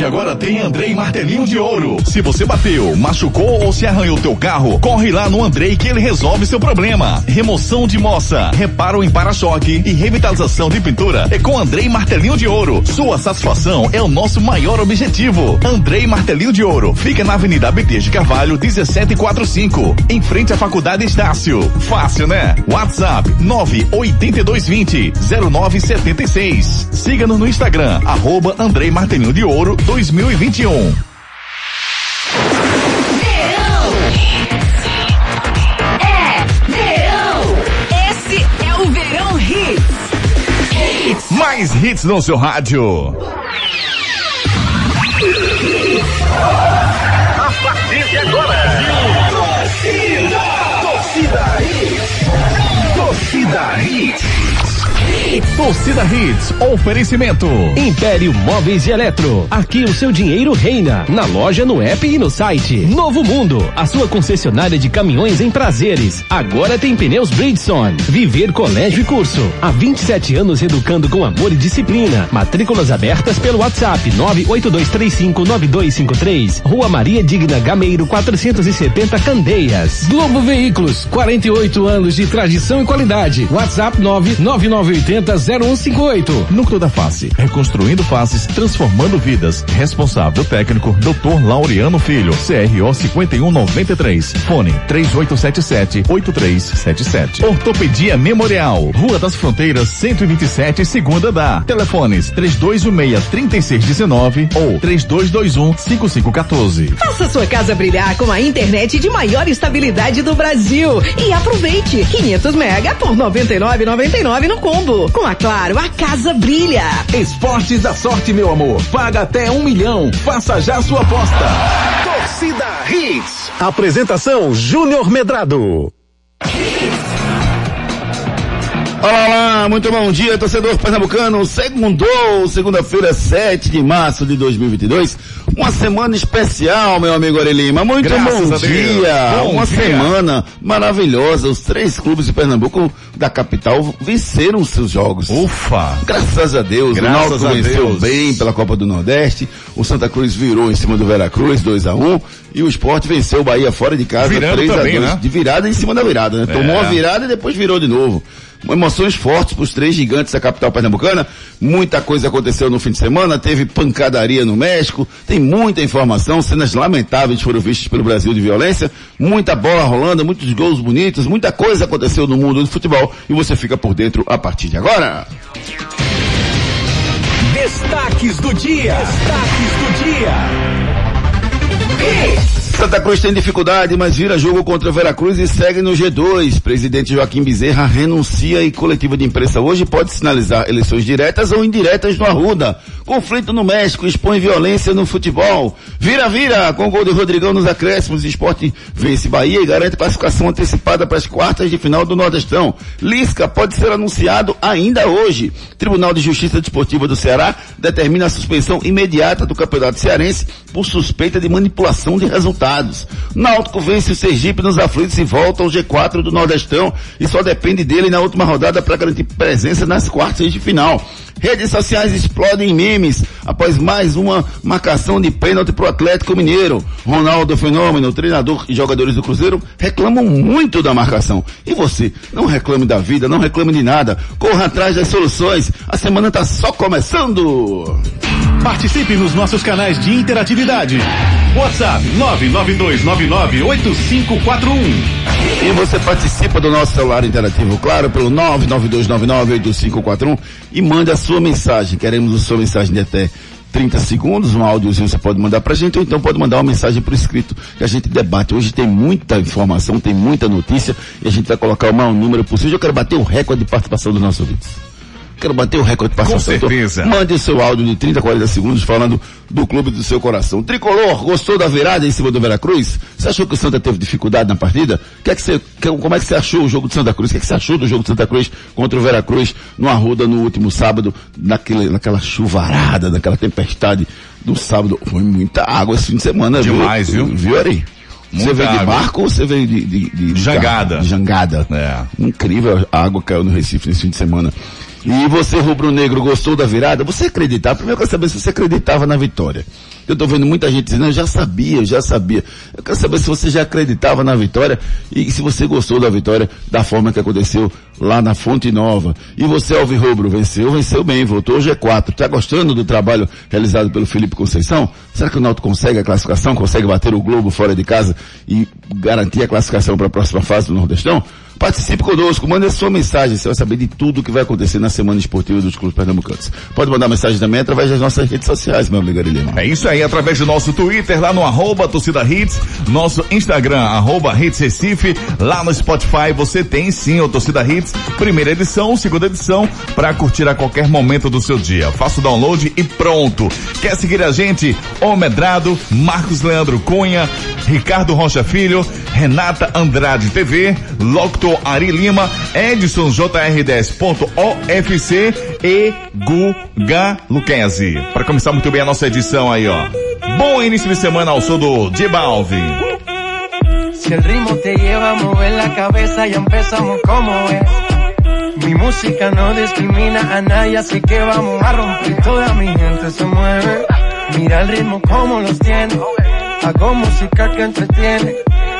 E agora tem Andrei Martelinho de Ouro. Se você bateu, machucou ou se arranhou teu carro, corre lá no Andrei que ele resolve seu problema. Remoção de moça, reparo em para-choque e revitalização de pintura é com Andrei Martelinho de Ouro. Sua satisfação é o nosso maior objetivo. Andrei Martelinho de Ouro fica na Avenida ABT de Carvalho 1745, em frente à Faculdade Estácio. Fácil, né? WhatsApp 98220 0976. Siga-nos no Instagram, arroba Andrei Martelinho de Ouro 2021. É verão. Esse é o Verão Hits. Mais hits no seu rádio. Torcida Hits, oferecimento. Império Móveis e Eletro. Aqui o seu dinheiro reina. Na loja, no app e no site. Novo Mundo, a sua concessionária de caminhões em prazeres. Agora tem pneus Bridgestone. Viver Colégio e Curso. Há 27 anos educando com amor e disciplina. Matrículas abertas pelo WhatsApp 982359253. Rua Maria Digna Gameiro 470 Candeias. Globo Veículos, 48 anos de tradição e qualidade. WhatsApp 99980 0158. Núcleo da Face, reconstruindo faces, transformando vidas. Responsável técnico, Dr. Laureano Filho, CRO 5193. Fone 3877-8377. Ortopedia Memorial, Rua das Fronteiras 127, segunda da. Telefones 3216-3619 ou 3221-5514. Faça sua casa brilhar com a internet de maior estabilidade do Brasil e aproveite 500 mega por 99,99 no combo. Com a Claro, a casa brilha. Esportes da sorte, meu amor. Paga até um milhão. Faça já sua aposta. Torcida Hits. Apresentação Júnior Medrado. Olá, olá, muito bom dia, torcedor pernambucano. Segundou, segunda-feira, 7 de março de 2022. Uma semana especial, meu amigo Ari Lima. Muito Graças bom a dia. Bom Uma dia. semana maravilhosa. Os três clubes de Pernambuco da capital venceram seus jogos. Ufa! Graças a Deus, Graças o Náutico a venceu Deus. bem pela Copa do Nordeste, o Santa Cruz virou em cima do Veracruz, 2 a 1 e o Sport venceu o Bahia fora de casa, Virando 3 a também, 2 né? de virada em cima da virada, né? Tomou É. a virada e depois virou de novo. Emoções fortes para os três gigantes da capital pernambucana. Muita coisa aconteceu no fim de semana. Teve pancadaria no México. Tem muita informação. Cenas lamentáveis foram vistas pelo Brasil de violência. Muita bola rolando, muitos gols bonitos. Muita coisa aconteceu no mundo do futebol. E você fica por dentro a partir de agora. Destaques do dia. Destaques do dia. Santa Cruz tem dificuldade, mas vira jogo contra o Veracruz e segue no G2. Presidente Joaquim Bezerra renuncia e coletiva de imprensa hoje pode sinalizar eleições diretas ou indiretas no Arruda. Conflito no México expõe violência no futebol. Vira, vira, com gol de Rodrigão nos acréscimos, esporte vence Bahia e garante classificação antecipada para as quartas de final do Nordestão. Lisca pode ser anunciado ainda hoje. Tribunal de Justiça Desportiva do Ceará determina a suspensão imediata do Campeonato Cearense por suspeita de manipulação de resultados. Náutico vence o Sergipe nos aflitos e volta ao G4 do Nordestão e só depende dele na última rodada para garantir presença nas quartas de final. Redes sociais explodem em memes após mais uma marcação de pênalti para o Atlético Mineiro. Ronaldo Fenômeno, treinador e jogadores do Cruzeiro reclamam muito da marcação. E você, não reclame da vida, não reclame de nada. Corra atrás das soluções. A semana está só começando. Participe nos nossos canais de interatividade. WhatsApp 992998541. E você participa do nosso celular interativo, claro, pelo 992998541 e mande a sua mensagem. Queremos a sua mensagem de até 30 segundos, um áudiozinho você pode mandar pra gente, ou então pode mandar uma mensagem por escrito que a gente debate. Hoje tem muita informação, tem muita notícia e a gente vai colocar o maior número possível. Eu quero bater o recorde de participação dos nossos ouvintes. Quero bater o recorde de participação. Com certeza. Então, mande o seu áudio de 30, 40 segundos falando do clube do seu coração. Tricolor, gostou da virada em cima do Veracruz? Você achou que o Santa teve dificuldade na partida? Que é que você, que- como é que você achou o jogo de Santa Cruz? O que, é que você achou do jogo de Santa Cruz contra o Veracruz no Arruda no último sábado, naquele, naquela chuvarada, naquela tempestade do sábado? Foi muita água esse fim de semana, Demais, viu? Viu, Ari? Você veio de barco ou você veio de, de, de, de Jangada. De jangada. É. Incrível, a água caiu no Recife nesse fim de semana. E você, rubro-negro, gostou da virada? Você acreditava? Primeiro eu quero saber se você acreditava na vitória. Eu tô vendo muita gente dizendo, eu já sabia, eu já sabia. Eu quero saber se você já acreditava na vitória e se você gostou da vitória da forma que aconteceu lá na Fonte Nova. E você, Alves Rubro, venceu, venceu bem, voltou ao G4. Tá gostando do trabalho realizado pelo Felipe Conceição? Será que o Náutico consegue a classificação, consegue bater o Globo fora de casa e garantir a classificação para a próxima fase do Nordestão? Participe conosco, mande a sua mensagem, você vai saber de tudo que vai acontecer na Semana Esportiva dos Clubes Pernambucanos. Pode mandar mensagem também através das nossas redes sociais, meu amigo Ari Lima. É isso aí, através do nosso Twitter, lá no arroba torcida hits, nosso Instagram, arroba hits Recife, lá no Spotify você tem sim o Torcida Hits, primeira edição, segunda edição, para curtir a qualquer momento do seu dia. Faça o download e pronto. Quer seguir a gente? O Medrado, Marcos Leandro Cunha, Ricardo Rocha Filho, Renata Andrade TV, Locto Ari Lima, Edson JR10.ofc e Guga Luquezzi. Para começar muito bem a nossa edição aí, ó. Bom início de semana ao som do Dibalve. Si el ritmo te lleva a mover la cabeza, ya empezamos como es. Mi música no discrimina a nadie, así que vamos a romper. Toda mi gente se mueve. Mira el ritmo como los tiene. Hago música que entretiene.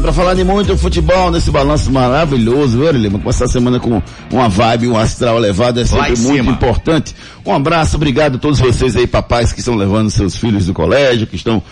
Pra falar de muito futebol nesse balanço maravilhoso, viu, Lima? Começar a semana com uma vibe, um astral elevado é sempre em muito cima. importante. Um abraço, obrigado a todos vocês aí, papais que estão levando seus filhos do colégio, que estão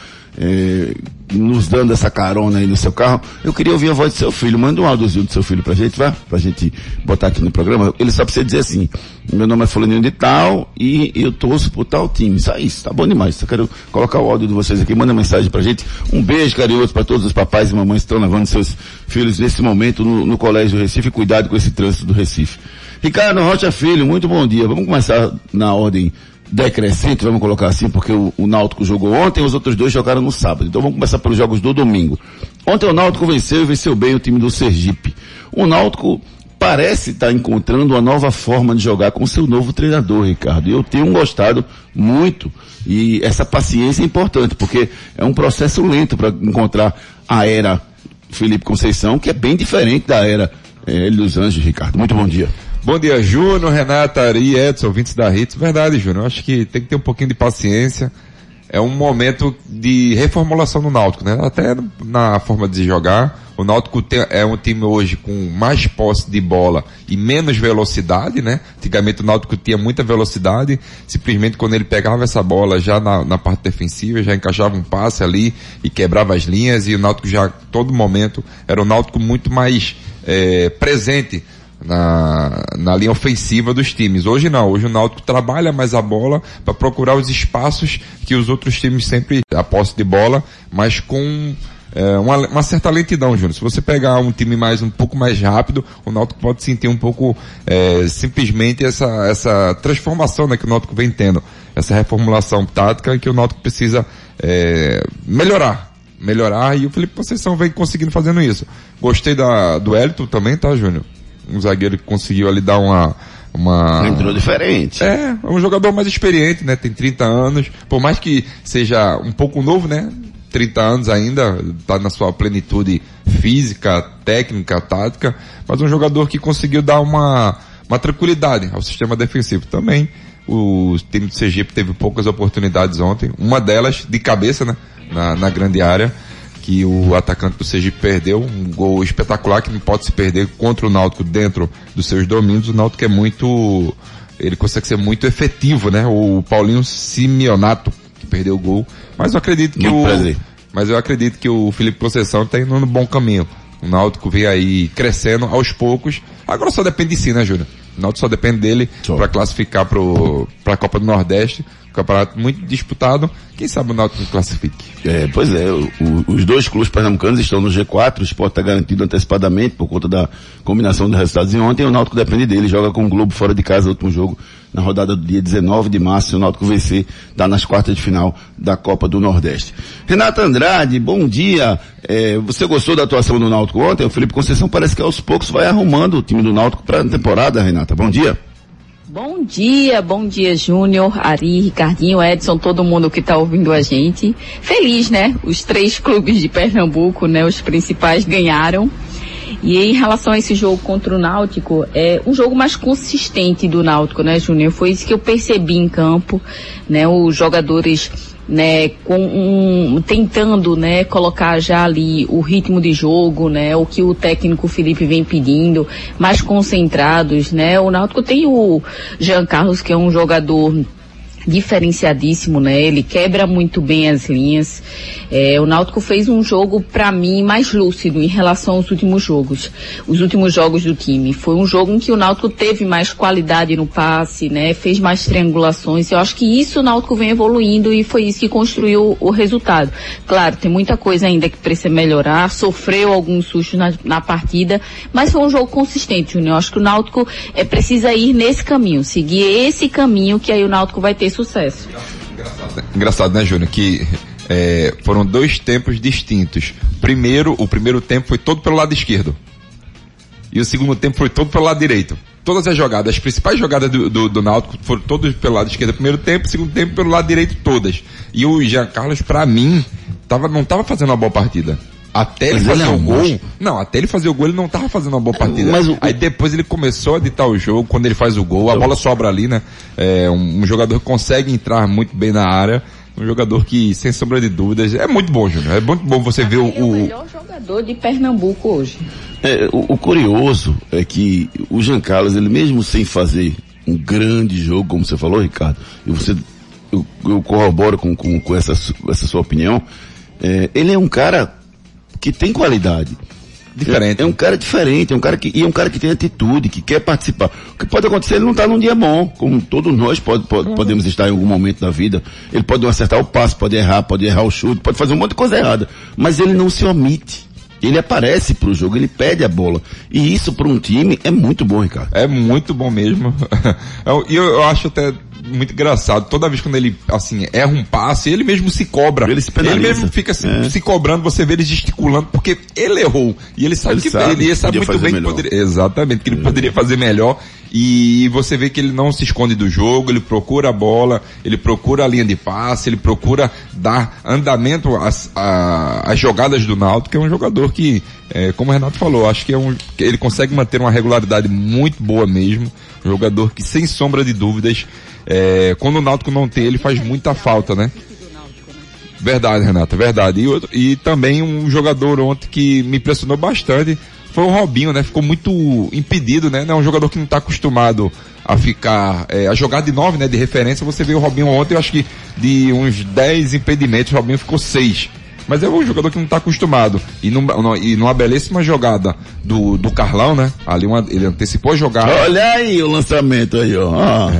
eh, nos dando essa carona aí no seu carro. Eu queria ouvir a voz do seu filho. Manda um áudiozinho do seu filho pra gente, vá? Pra gente botar aqui no programa. Ele só precisa dizer assim, meu nome é fulaninho de tal e eu torço por tal time. Só isso, tá bom demais. Só quero colocar o áudio de vocês aqui. Manda mensagem pra gente. Um beijo carinhoso pra todos os papais e mamães que estão levando seus filhos nesse momento no, no Colégio do Recife. Cuidado com esse trânsito do Recife. Ricardo Rocha Filho, muito bom dia. Vamos começar na ordem decrescente, vamos colocar assim, porque o, o Náutico jogou ontem, os outros dois jogaram no sábado. Então vamos começar pelos jogos do domingo. Ontem o Náutico venceu e venceu bem o time do Sergipe. O Náutico parece estar encontrando uma nova forma de jogar com seu novo treinador, Ricardo. E eu tenho gostado muito. E essa paciência é importante, porque é um processo lento para encontrar a era Felipe Conceição, que é bem diferente da era Hélio dos Anjos, Ricardo. Muito bom dia. Bom dia, Júnior, Renata, Ari, Edson, ouvintes da Hits. Verdade, Júnior. Acho que tem que ter um pouquinho de paciência. É um momento de reformulação no Náutico, né? Até na forma de jogar. O Náutico tem- é um time hoje com mais posse de bola e menos velocidade, né? Antigamente o Náutico tinha muita velocidade, simplesmente quando ele pegava essa bola já na, na parte defensiva, já encaixava um passe ali e quebrava as linhas e o Náutico já, todo momento, era um Náutico muito mais eh, presente na, na linha ofensiva dos times. Hoje não, hoje o Náutico trabalha mais a bola para procurar os espaços que os outros times sempre a posse de bola, mas com é, uma, uma certa lentidão, Júnior. Se você pegar um time mais um pouco mais rápido, o Náutico pode sentir um pouco é, simplesmente essa, essa transformação né, que o Náutico vem tendo, essa reformulação tática que o Náutico precisa é, melhorar melhorar e o Felipe Conceição vem conseguindo fazendo isso. Gostei da, do Elton também, tá, Júnior? Um zagueiro que conseguiu ali dar uma, uma... Entrou diferente. É, é um jogador mais experiente, né? Tem 30 anos. Por mais que seja um pouco novo, né? 30 anos ainda, tá na sua plenitude física, técnica, tática, mas um jogador que conseguiu dar uma, uma tranquilidade ao sistema defensivo também. O time do Sergipe teve poucas oportunidades ontem, uma delas de cabeça, né? Na, na grande área, que o atacante do Sergipe perdeu, um gol espetacular que não pode se perder contra o Náutico dentro dos seus domínios. O Náutico é muito, ele consegue ser muito efetivo, né? O Paulinho Simeonato, que perdeu o gol. Mas eu acredito que Muito o, prazer. mas eu acredito que o Felipe Conceição está indo no bom caminho. O Náutico vem aí crescendo aos poucos. Agora só depende de si, né, Júnior? O Náutico só depende dele para classificar para a Copa do Nordeste, um campeonato muito disputado. Quem sabe o Náutico classifique. É, pois é, o- o- os dois clubes pernambucanos estão no G4, o Sport está garantido antecipadamente por conta da combinação dos resultados de ontem, o Náutico depende dele, joga com o Globo fora de casa, o último jogo, na rodada do dia 19 de março, se o Náutico vencer, está nas quartas de final da Copa do Nordeste. Renata Andrade, bom dia, É, você gostou da atuação do Náutico ontem? O Felipe Conceição parece que aos poucos vai arrumando o time do Náutico para a temporada, Renata, bom dia. Bom dia, bom dia Júnior, Ari, Ricardinho, Edson, todo mundo que está ouvindo a gente. Feliz, né? Os três clubes de Pernambuco, né? Os principais ganharam. E em relação a esse jogo contra o Náutico, é um jogo mais consistente do Náutico, né, Júnior? Foi isso que eu percebi em campo, né? Os jogadores, né, com um, tentando, né, colocar já ali o ritmo de jogo, né, o que o técnico Felipe vem pedindo, mais concentrados, né? O Náutico tem o Jean Carlos, que é um jogador diferenciadíssimo, né? Ele quebra muito bem as linhas. É, o Náutico fez um jogo para mim mais lúcido em relação aos últimos jogos, os últimos jogos do time. Foi um jogo em que o Náutico teve mais qualidade no passe, né? Fez mais triangulações. Eu acho que isso o Náutico vem evoluindo e foi isso que construiu o resultado. Claro, tem muita coisa ainda que precisa melhorar. Sofreu alguns sustos na, na partida, mas foi um jogo consistente, Júnior. Eu acho que o Náutico é, precisa ir nesse caminho, seguir esse caminho que aí o Náutico vai ter sucesso. Engraçado, né, Júnior? Que é, foram dois tempos distintos. Primeiro, o primeiro tempo foi todo pelo lado esquerdo. E o segundo tempo foi todo pelo lado direito. Todas as jogadas, as principais jogadas do, do, do Náutico foram todas pelo lado esquerdo primeiro tempo, segundo tempo pelo lado direito todas. E o Jean Carlos, pra mim, tava, não tava fazendo uma boa partida. Até ele Mas ele fazer é o um gol. monstro. Não, até ele fazer o gol, ele não tava fazendo uma boa partida. Mas o- Aí depois ele começou a ditar o jogo, quando ele faz o gol, a bola sobra ali, né? É um, um jogador que consegue entrar muito bem na área. Um jogador que, sem sombra de dúvidas, é muito bom, Júnior. É muito bom você ver o, Ele é o o, melhor jogador de Pernambuco hoje. É, o, o curioso é que o Jean Carlos, ele mesmo sem fazer um grande jogo, como você falou, Ricardo, e você, eu, eu corroboro com, com, com essa, essa sua opinião, é, ele é um cara que tem qualidade. Diferente. É, é um cara diferente, é um cara que, e é um cara que tem atitude, que quer participar. O que pode acontecer, ele não está num dia bom, como todos nós pode, pode- podemos estar em algum momento da vida. Ele pode não acertar o passe, pode errar, pode errar o chute, pode fazer um monte de coisa errada. Mas ele não se omite. Ele aparece pro jogo, ele pede a bola. E isso para um time é muito bom, Ricardo. É muito bom mesmo. Eu- E eu, eu acho até muito engraçado. Toda vez quando ele, assim, erra um passe, ele mesmo se cobra. Ele se penaliza. mesmo fica se, É. se cobrando, você vê ele gesticulando, porque ele errou. E ele sabe Ele que sabe ele que sabe muito bem que melhor. poderia, exatamente, que ele poderia fazer melhor. E você vê que ele não se esconde do jogo, ele procura a bola, ele procura a linha de passe, ele procura dar andamento às, às jogadas do Náutico, que é um jogador que, é, como o Renato falou, acho que é um, ele consegue manter uma regularidade muito boa mesmo, um jogador que sem sombra de dúvidas, é, quando o Náutico não tem, ele faz muita falta, né? Verdade, Renata, verdade. E, outro- e também um jogador ontem que me impressionou bastante foi o Robinho, né? Ficou muito impedido, né? É um jogador que não está acostumado a ficar, é, a jogar de nove, né? De referência. Você viu o Robinho ontem, eu acho que de uns 10 impedimentos, o Robinho ficou seis. Mas é um jogador que não está acostumado. E, num, num- e numa belíssima jogada do, do Carlão, né? Ali uma- ele antecipou a jogada. Olha aí o lançamento aí, ó. Ah,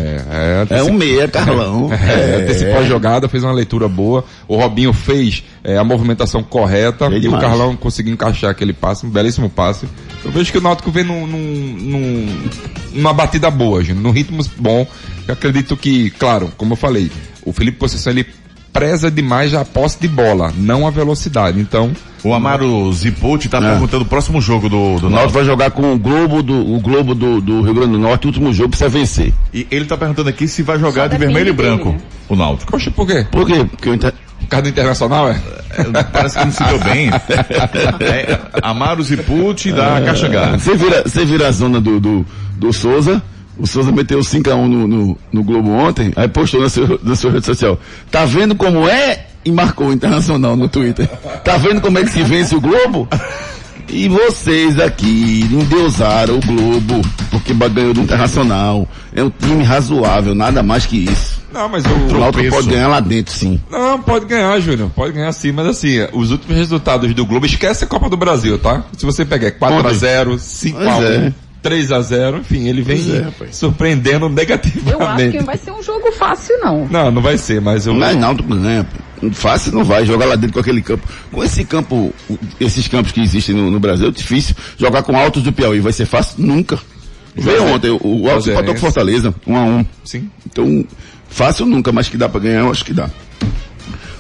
É, é, um meia, Carlão. É, antecipou a jogada, fez uma leitura boa. O Robinho fez é, a movimentação correta e o demais. Carlão conseguiu encaixar aquele passe, um belíssimo passe. Eu vejo que o Náutico vem num, num, num- numa batida boa, gente, num ritmo bom. Eu acredito que, claro, como eu falei, o Felipe Conceição ele preza demais a posse de bola, não a velocidade. Então, O Amaro Zipucci tá perguntando o próximo jogo do, do O Náutico vai jogar com o Globo do, o Globo do, do Rio Grande do Norte, o último jogo precisa vencer. E ele tá perguntando aqui se vai jogar Só de vermelho e branco, né? o Náutico. poxa, por quê? Por quê? Porque o Inter... Por causa do Internacional, é? É, Parece que não se deu bem. É, Amaro Zipucci da Caxangá. Você vira, você vira a zona do, do, do Souza, o Souza meteu 5x1 no, no, no Globo ontem, aí postou na sua, na sua rede social. Tá vendo como é? E marcou o Internacional no Twitter. Tá vendo como é que se vence o Globo? E vocês aqui endeusaram o Globo, porque ganhou do Internacional. É um time razoável, nada mais que isso. Não, mas O Náutico pode ganhar lá dentro, sim. Não, pode ganhar, Júnior. Pode ganhar sim, mas assim, os últimos resultados do Globo, esquece a Copa do Brasil, tá? Se você pegar 4x0, 5x1, Pois é. 3 a 0 enfim, ele vem é, surpreendendo Eu acho que negativamente. não vai ser um jogo fácil, não. Não, não vai ser, mas eu. Mas não, tu ganha. pô. Fácil não vai jogar lá dentro com aquele campo. Com esse campo, esses campos que existem no, no Brasil, é difícil. Jogar com altos do Piauí vai ser fácil? Nunca. Veio Juaze- ontem, o, o Altos Juazeirense. empatou com Fortaleza, um a um. Sim. Então, fácil nunca, mas que dá pra ganhar, eu acho que dá.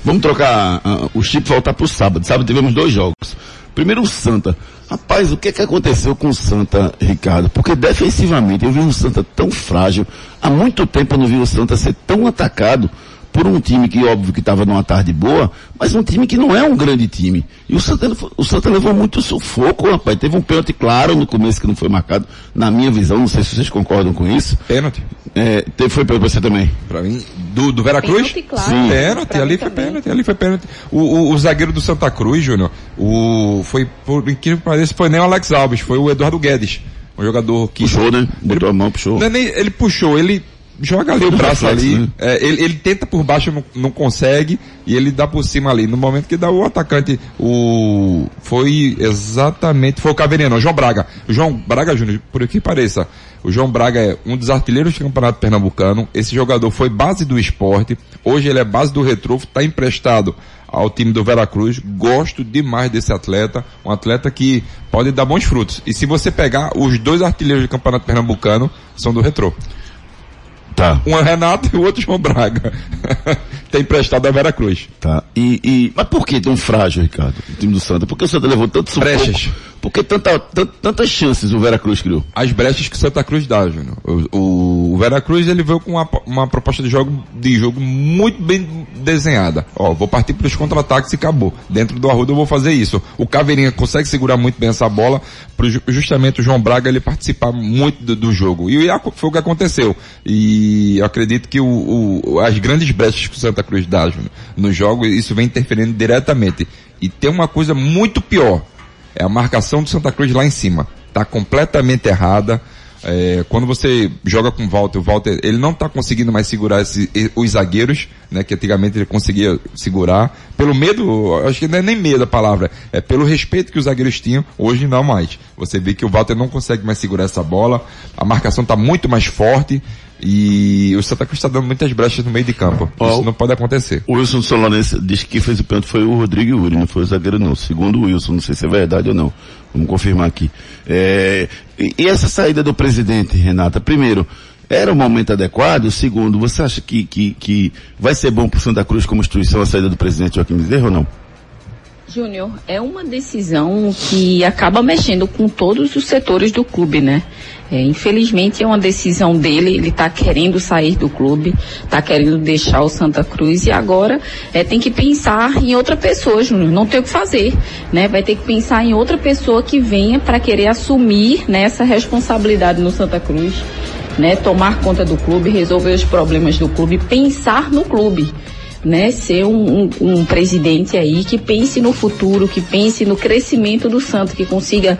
Vamos trocar ah, o chip e voltar pro sábado. Sábado tivemos dois jogos. Primeiro o Santa. Rapaz, o que é que aconteceu com o Santa, Ricardo? Porque defensivamente eu vi um Santa tão frágil. Há muito tempo eu não vi o Santa ser tão atacado por um time que óbvio que estava numa tarde boa, mas um time que não é um grande time. E o Santa, o Santa levou muito sufoco, rapaz. Teve um pênalti claro no começo que não foi marcado, na minha visão, não sei se vocês concordam com isso. Pênalti. É, teve, foi pra você também. Pra mim, do, do Veracruz? Pênalti, claro. Sim. Pênalti, Pra ali foi também. pênalti, ali foi pênalti. O, o, o zagueiro do Santa Cruz, Júnior, o, foi, por incrível que pareça, foi nem o Alex Alves, foi o Eduardo Guedes. Um jogador que. Puxou, né? Botou a mão, puxou. Não é nem- ele puxou, ele joga ali o braço reflexo, ali, né? é, ele, ele tenta por baixo, não, não consegue, e ele dá por cima ali. No momento que dá o atacante, o, foi exatamente, foi o Caveirinha, não, João Braga. O João Braga Júnior, por que pareça, o João Braga é um dos artilheiros do campeonato pernambucano, esse jogador foi base do esporte, hoje ele é base do retrô, está emprestado ao time do Veracruz, gosto demais desse atleta, um atleta que pode dar bons frutos. E se você pegar os dois artilheiros do campeonato pernambucano, são do retrô. Tá, Um é Renato e o outro João Braga. Tem emprestado a Vera Cruz. tá. E, e, mas por que tão frágil, Ricardo, o time do Santa? Por que o Santa levou tanto sufoco? Brechas. Por que tanta, tan- tantas chances o Veracruz criou? As brechas que o Santa Cruz dá, Júnior. O, o, o Vera Cruz, ele veio com uma, uma proposta de jogo, de jogo muito bem desenhada. Ó, vou partir para os contra-ataques e acabou. Dentro do Arruda eu vou fazer isso. O Caveirinha consegue segurar muito bem essa bola, ju- justamente o João Braga ele participar muito do, do jogo. E foi o que aconteceu. E acredito que o, o- as grandes brechas que o Santa Cruz dá, Júnior, no jogo, isso vem interferindo diretamente. E tem uma coisa muito pior. É a marcação do Santa Cruz lá em cima. Tá completamente errada. É, quando você joga com o Walter, o Walter, ele não tá conseguindo mais segurar esse- os zagueiros, né, que antigamente ele conseguia segurar, pelo medo, acho que não é nem medo a palavra, é pelo respeito que os zagueiros tinham, hoje não mais. Você vê que o Walter não consegue mais segurar essa bola, a marcação tá muito mais forte, e o Santa Cruz está dando muitas brechas no meio de campo. Isso não pode acontecer. O Wilson Solorense disse que fez o pênalti foi o Rodrigo Uri, não foi o zagueiro não. Segundo o Wilson, não sei se é verdade ou não. Vamos confirmar aqui. É, e, e essa saída do presidente, Renata, primeiro, era o momento adequado? Segundo, você acha que, que, que vai ser bom para o Santa Cruz como instituição a saída do presidente Joaquim Bezerra ou não? Júnior, é uma decisão que acaba mexendo com todos os setores do clube, né? É, infelizmente é uma decisão dele, ele está querendo sair do clube, está querendo deixar o Santa Cruz e agora é, tem que pensar em outra pessoa, Júnior. Não tem o que fazer, né? Vai ter que pensar em outra pessoa que venha para querer assumir né, essa responsabilidade no Santa Cruz, né? Tomar conta do clube, resolver os problemas do clube, pensar no clube né, ser um, um, um presidente aí que pense no futuro, que pense no crescimento do Santos, que consiga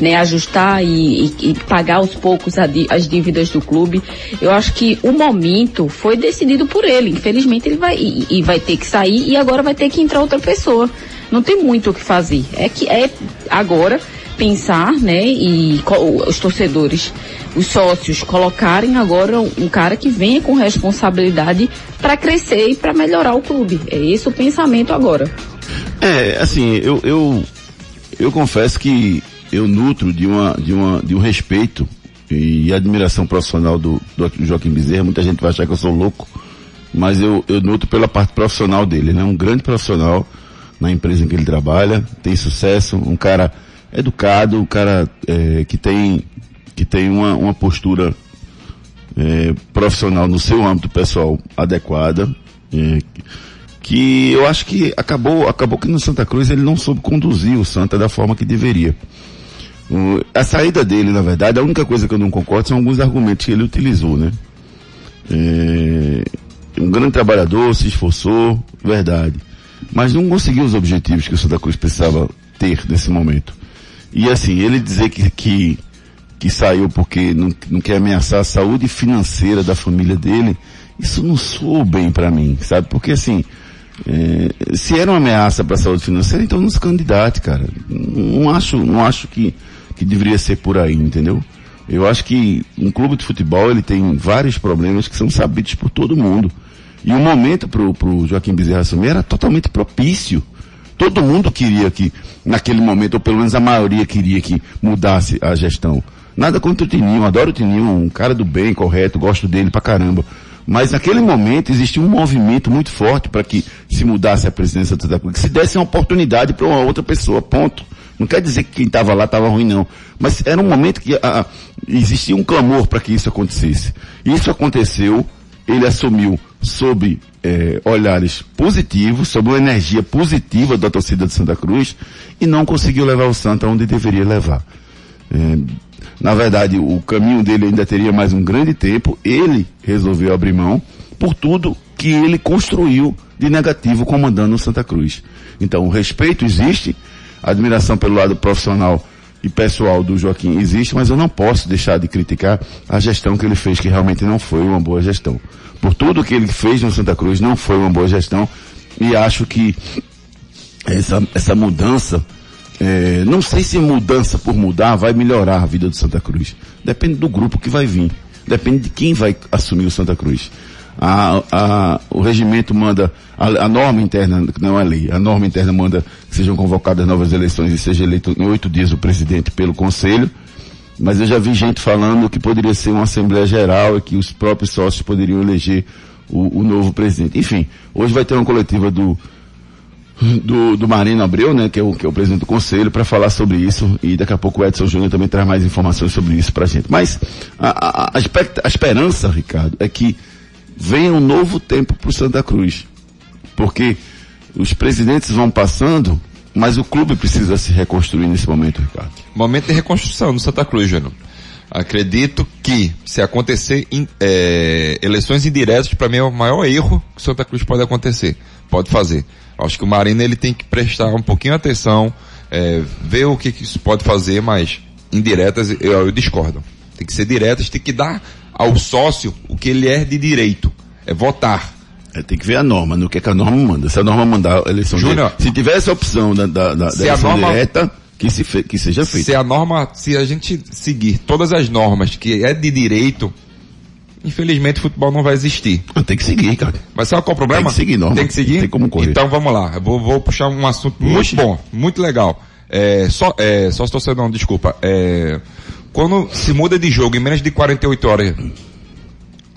né, ajustar e, e- e pagar aos poucos as dívidas do clube. Eu acho que o momento foi decidido por ele. Infelizmente ele vai e, e vai ter que sair e agora vai ter que entrar outra pessoa. Não tem muito o que fazer. É que é agora pensar, né, e os torcedores, os sócios colocarem agora um cara que venha com responsabilidade para crescer e para melhorar o clube. É esse o pensamento agora. É, assim, eu, eu, eu confesso que eu nutro de, uma, de, uma, de um respeito e admiração profissional do, do Joaquim Bezerra. Muita gente vai achar que eu sou louco, mas eu, eu nutro pela parte profissional dele. Ele é um grande profissional na empresa em que ele trabalha, tem sucesso, um cara educado, um cara é, que tem, que tem uma, uma postura é, profissional no seu âmbito pessoal adequada. é, que eu acho que acabou, acabou que no Santa Cruz ele não soube conduzir o Santa da forma que deveria. A saída dele, na verdade, a única coisa que eu não concordo são alguns argumentos que ele utilizou, né? É, um grande trabalhador, se esforçou, verdade. Mas não conseguiu os objetivos que o Santa Cruz precisava ter nesse momento. E assim, ele dizer que, que, que saiu porque não, não quer ameaçar a saúde financeira da família dele, isso não soou bem para mim, sabe? Porque assim, é, se era uma ameaça para a saúde financeira, então não se candidate, cara. Não acho, não acho que, que deveria ser por aí, entendeu? Eu acho que um clube de futebol ele tem vários problemas que são sabidos por todo mundo. E o momento pro, pro Joaquim Bezerra assumir era totalmente propício. Todo mundo queria que, naquele momento, ou pelo menos a maioria queria que mudasse a gestão. Nada contra o Tininho, adoro o Tininho, um cara do bem, correto, gosto dele pra caramba. Mas naquele momento existia um movimento muito forte para que se mudasse a presidência Cruz, que se desse uma oportunidade para uma outra pessoa, ponto. Não quer dizer que quem estava lá estava ruim, não. Mas era um momento que ah, existia um clamor para que isso acontecesse. Isso aconteceu, ele assumiu sob eh, olhares positivos, sob uma energia positiva da torcida de Santa Cruz e não conseguiu levar o Santa onde deveria levar. Eh, na verdade, o caminho dele ainda teria mais um grande tempo. Ele resolveu abrir mão por tudo que ele construiu de negativo comandando o Santa Cruz. Então, o respeito existe, a admiração pelo lado profissional e pessoal do Joaquim existe, mas eu não posso deixar de criticar a gestão que ele fez, que realmente não foi uma boa gestão. Por tudo que ele fez no Santa Cruz, não foi uma boa gestão, e acho que essa, essa mudança, é, não sei se mudança por mudar vai melhorar a vida do Santa Cruz. Depende do grupo que vai vir. Depende de quem vai assumir o Santa Cruz. A, a, o regimento manda, a, a, norma interna, não é lei, a norma interna manda que sejam convocadas novas eleições e seja eleito em oito dias o presidente pelo conselho. Mas eu já vi gente falando que poderia ser uma Assembleia Geral e que os próprios sócios poderiam eleger o, o novo presidente. Enfim, hoje vai ter uma coletiva do, do, do Marino Abreu, né, que é o, que é o presidente do conselho, para falar sobre isso e daqui a pouco o Edson Júnior também traz mais informações sobre isso pra gente. Mas a, a, a, a esperança, Ricardo, é que venha um novo tempo para o Santa Cruz. Porque os presidentes vão passando, mas o clube precisa se reconstruir nesse momento, Ricardo. Momento de reconstrução no Santa Cruz, Júnior. Acredito que se acontecer in, é, eleições indiretas, para mim é o maior erro que Santa Cruz pode acontecer, pode fazer. Acho que o Marina ele tem que prestar um pouquinho atenção, é, ver o que, que isso pode fazer, mas indiretas eu, eu discordo. Tem que ser diretas, tem que dar ao sócio o que ele é de direito. É votar. Tem que ver a norma, no que, é que a norma manda. Se a norma mandar a eleição Júnior, direta, se tiver essa opção da, da, da, da eleição norma, direta, que, se fe, que seja feita. Se a norma, se a gente seguir todas as normas que é de direito, infelizmente o futebol não vai existir. Tem que seguir, cara. Mas sabe qual é o problema? Tem que seguir norma. Tem que seguir? Tem como correr. Então vamos lá. Eu vou, vou puxar um assunto muito bom, muito legal. É, só, é, só se torcedor, desculpa. É, quando se muda de jogo em menos de 48 horas,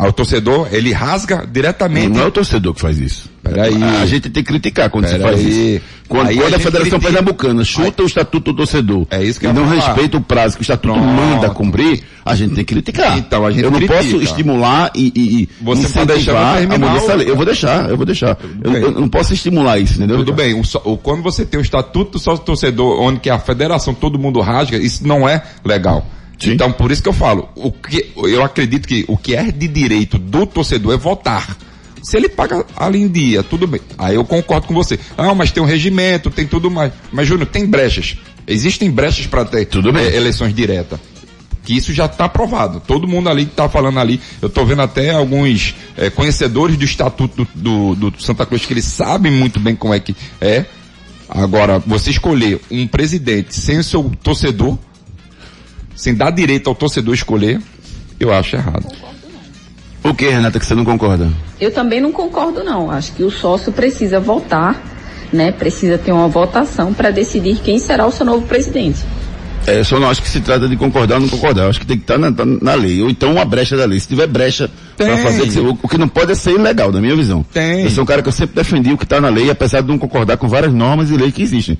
ao torcedor, ele rasga diretamente. Não, não é o torcedor que faz isso. Peraí. A gente tem que criticar quando Pera você faz aí. isso. Quando, Aí quando a a, Federação critica. Pernambucana chuta o estatuto do torcedor É isso que e não falar. respeita o prazo que o estatuto Pronto. manda cumprir, a gente tem que criticar. Então, a gente eu não critica. posso estimular e, e, e Você pode deixar eu incentivar a mudança o- da lei. Eu vou deixar, eu vou deixar. Eu, eu não posso estimular isso, entendeu? Tudo bem, o, o- quando você tem o estatuto do sócio torcedor, onde que a federação todo mundo rasga, isso não é legal. Sim. Então, por isso que eu falo, o que, eu acredito que o que é de direito do torcedor é votar. Se ele paga ali em dia, tudo bem. Aí eu concordo com você. Ah, mas tem um regimento, tem tudo mais. Mas, Júnior, tem brechas. Existem brechas para ter eh, eleições diretas. Que isso já está aprovado. Todo mundo ali que está falando ali, eu estou vendo até alguns eh, conhecedores do estatuto do, do, do Santa Cruz que eles sabem muito bem como é que é. Agora, você escolher um presidente sem o seu torcedor, sem dar direito ao torcedor escolher, eu acho errado. O que, Renata, que você não concorda? Eu também não concordo não. Acho que o sócio precisa votar, né? Precisa ter uma votação para decidir quem será o seu novo presidente. É, eu só não acho que se trata de concordar ou não concordar. Acho que tem que estar na, tá na lei. Ou então uma brecha da lei. Se tiver brecha para fazer, o, o que não pode é ser ilegal, na minha visão. Tem. Eu sou um cara que eu sempre defendi o que está na lei, apesar de não concordar com várias normas e leis que existem.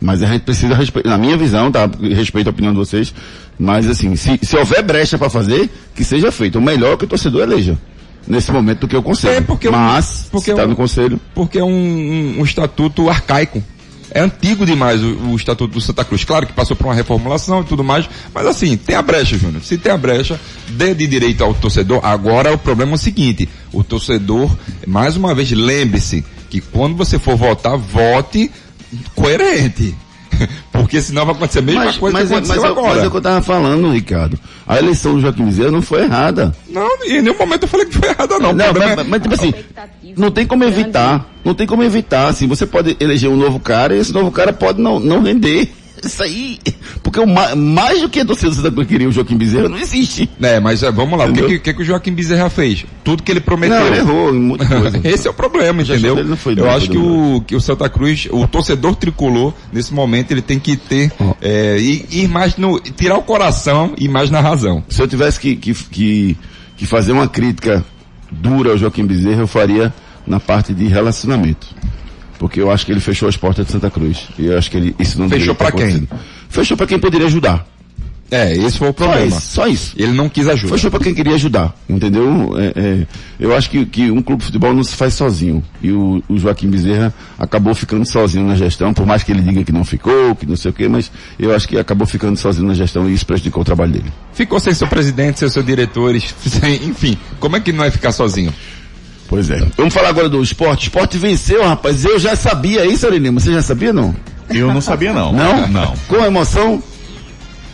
Mas a gente precisa respeitar, na minha visão, tá? Respeito a opinião de vocês. Mas assim, se, se houver brecha para fazer, que seja feito. O melhor é que o torcedor eleja. Nesse momento do que o conselho. É, porque um- Mas, porque se está um- no conselho. Porque é um, um- um estatuto arcaico. É antigo demais o, o estatuto do Santa Cruz. Claro que passou por uma reformulação e tudo mais, mas assim, tem a brecha, Júnior. Se tem a brecha, dê de direito ao torcedor. Agora o problema é o seguinte, o torcedor, mais uma vez, lembre-se que quando você for votar, vote coerente. Porque senão vai acontecer a mesma Mas, coisa mas, que é- aconteceu mas, agora. mas é o que eu tava falando, Ricardo. A eleição do Joaquim Bezerra não foi errada. Não, em nenhum momento eu falei que foi errada não. Não, mas, é- mas, tipo assim, não tem como evitar. Não tem como evitar. Assim, você pode eleger um novo cara e esse novo cara pode não, não render. Isso aí, porque o ma- mais do que a torcida do Santa Cruz queria o Joaquim Bezerra, não existe. É, mas é, vamos lá, o que, Entendeu? que, que o Joaquim Bezerra fez? Tudo que ele prometeu. Não, ele errou em muita coisa. Esse é o problema, entendeu? dele não foi Eu acho que o, que o Santa Cruz, o torcedor tricolor, nesse momento, ele tem que ter, é, ir, ir mais no, tirar o coração e ir mais na razão. Se eu tivesse que, que, que, que fazer uma crítica dura ao Joaquim Bezerra, eu faria na parte de relacionamento. Porque eu acho que ele fechou as portas de Santa Cruz. E eu acho que ele, isso não Fechou pra quem? Fechou pra quem poderia ajudar. É, esse foi o Só problema. isso, só isso. Ele não quis ajuda. Fechou pra quem queria ajudar, entendeu? É, é, eu acho que, que um clube de futebol não se faz sozinho. E o, o Joaquim Bezerra acabou ficando sozinho na gestão, por mais que ele diga que não ficou, que não sei o quê, mas eu acho que acabou ficando sozinho na gestão e isso prejudicou o trabalho dele. Ficou sem seu presidente, sem seus diretores, sem, enfim, como é que não vai ficar sozinho? Pois é. Vamos falar agora do esporte. O esporte venceu, rapaz. Eu já sabia isso, Aurelino. Você já sabia, não? Eu não sabia não. Não? Não. Com emoção?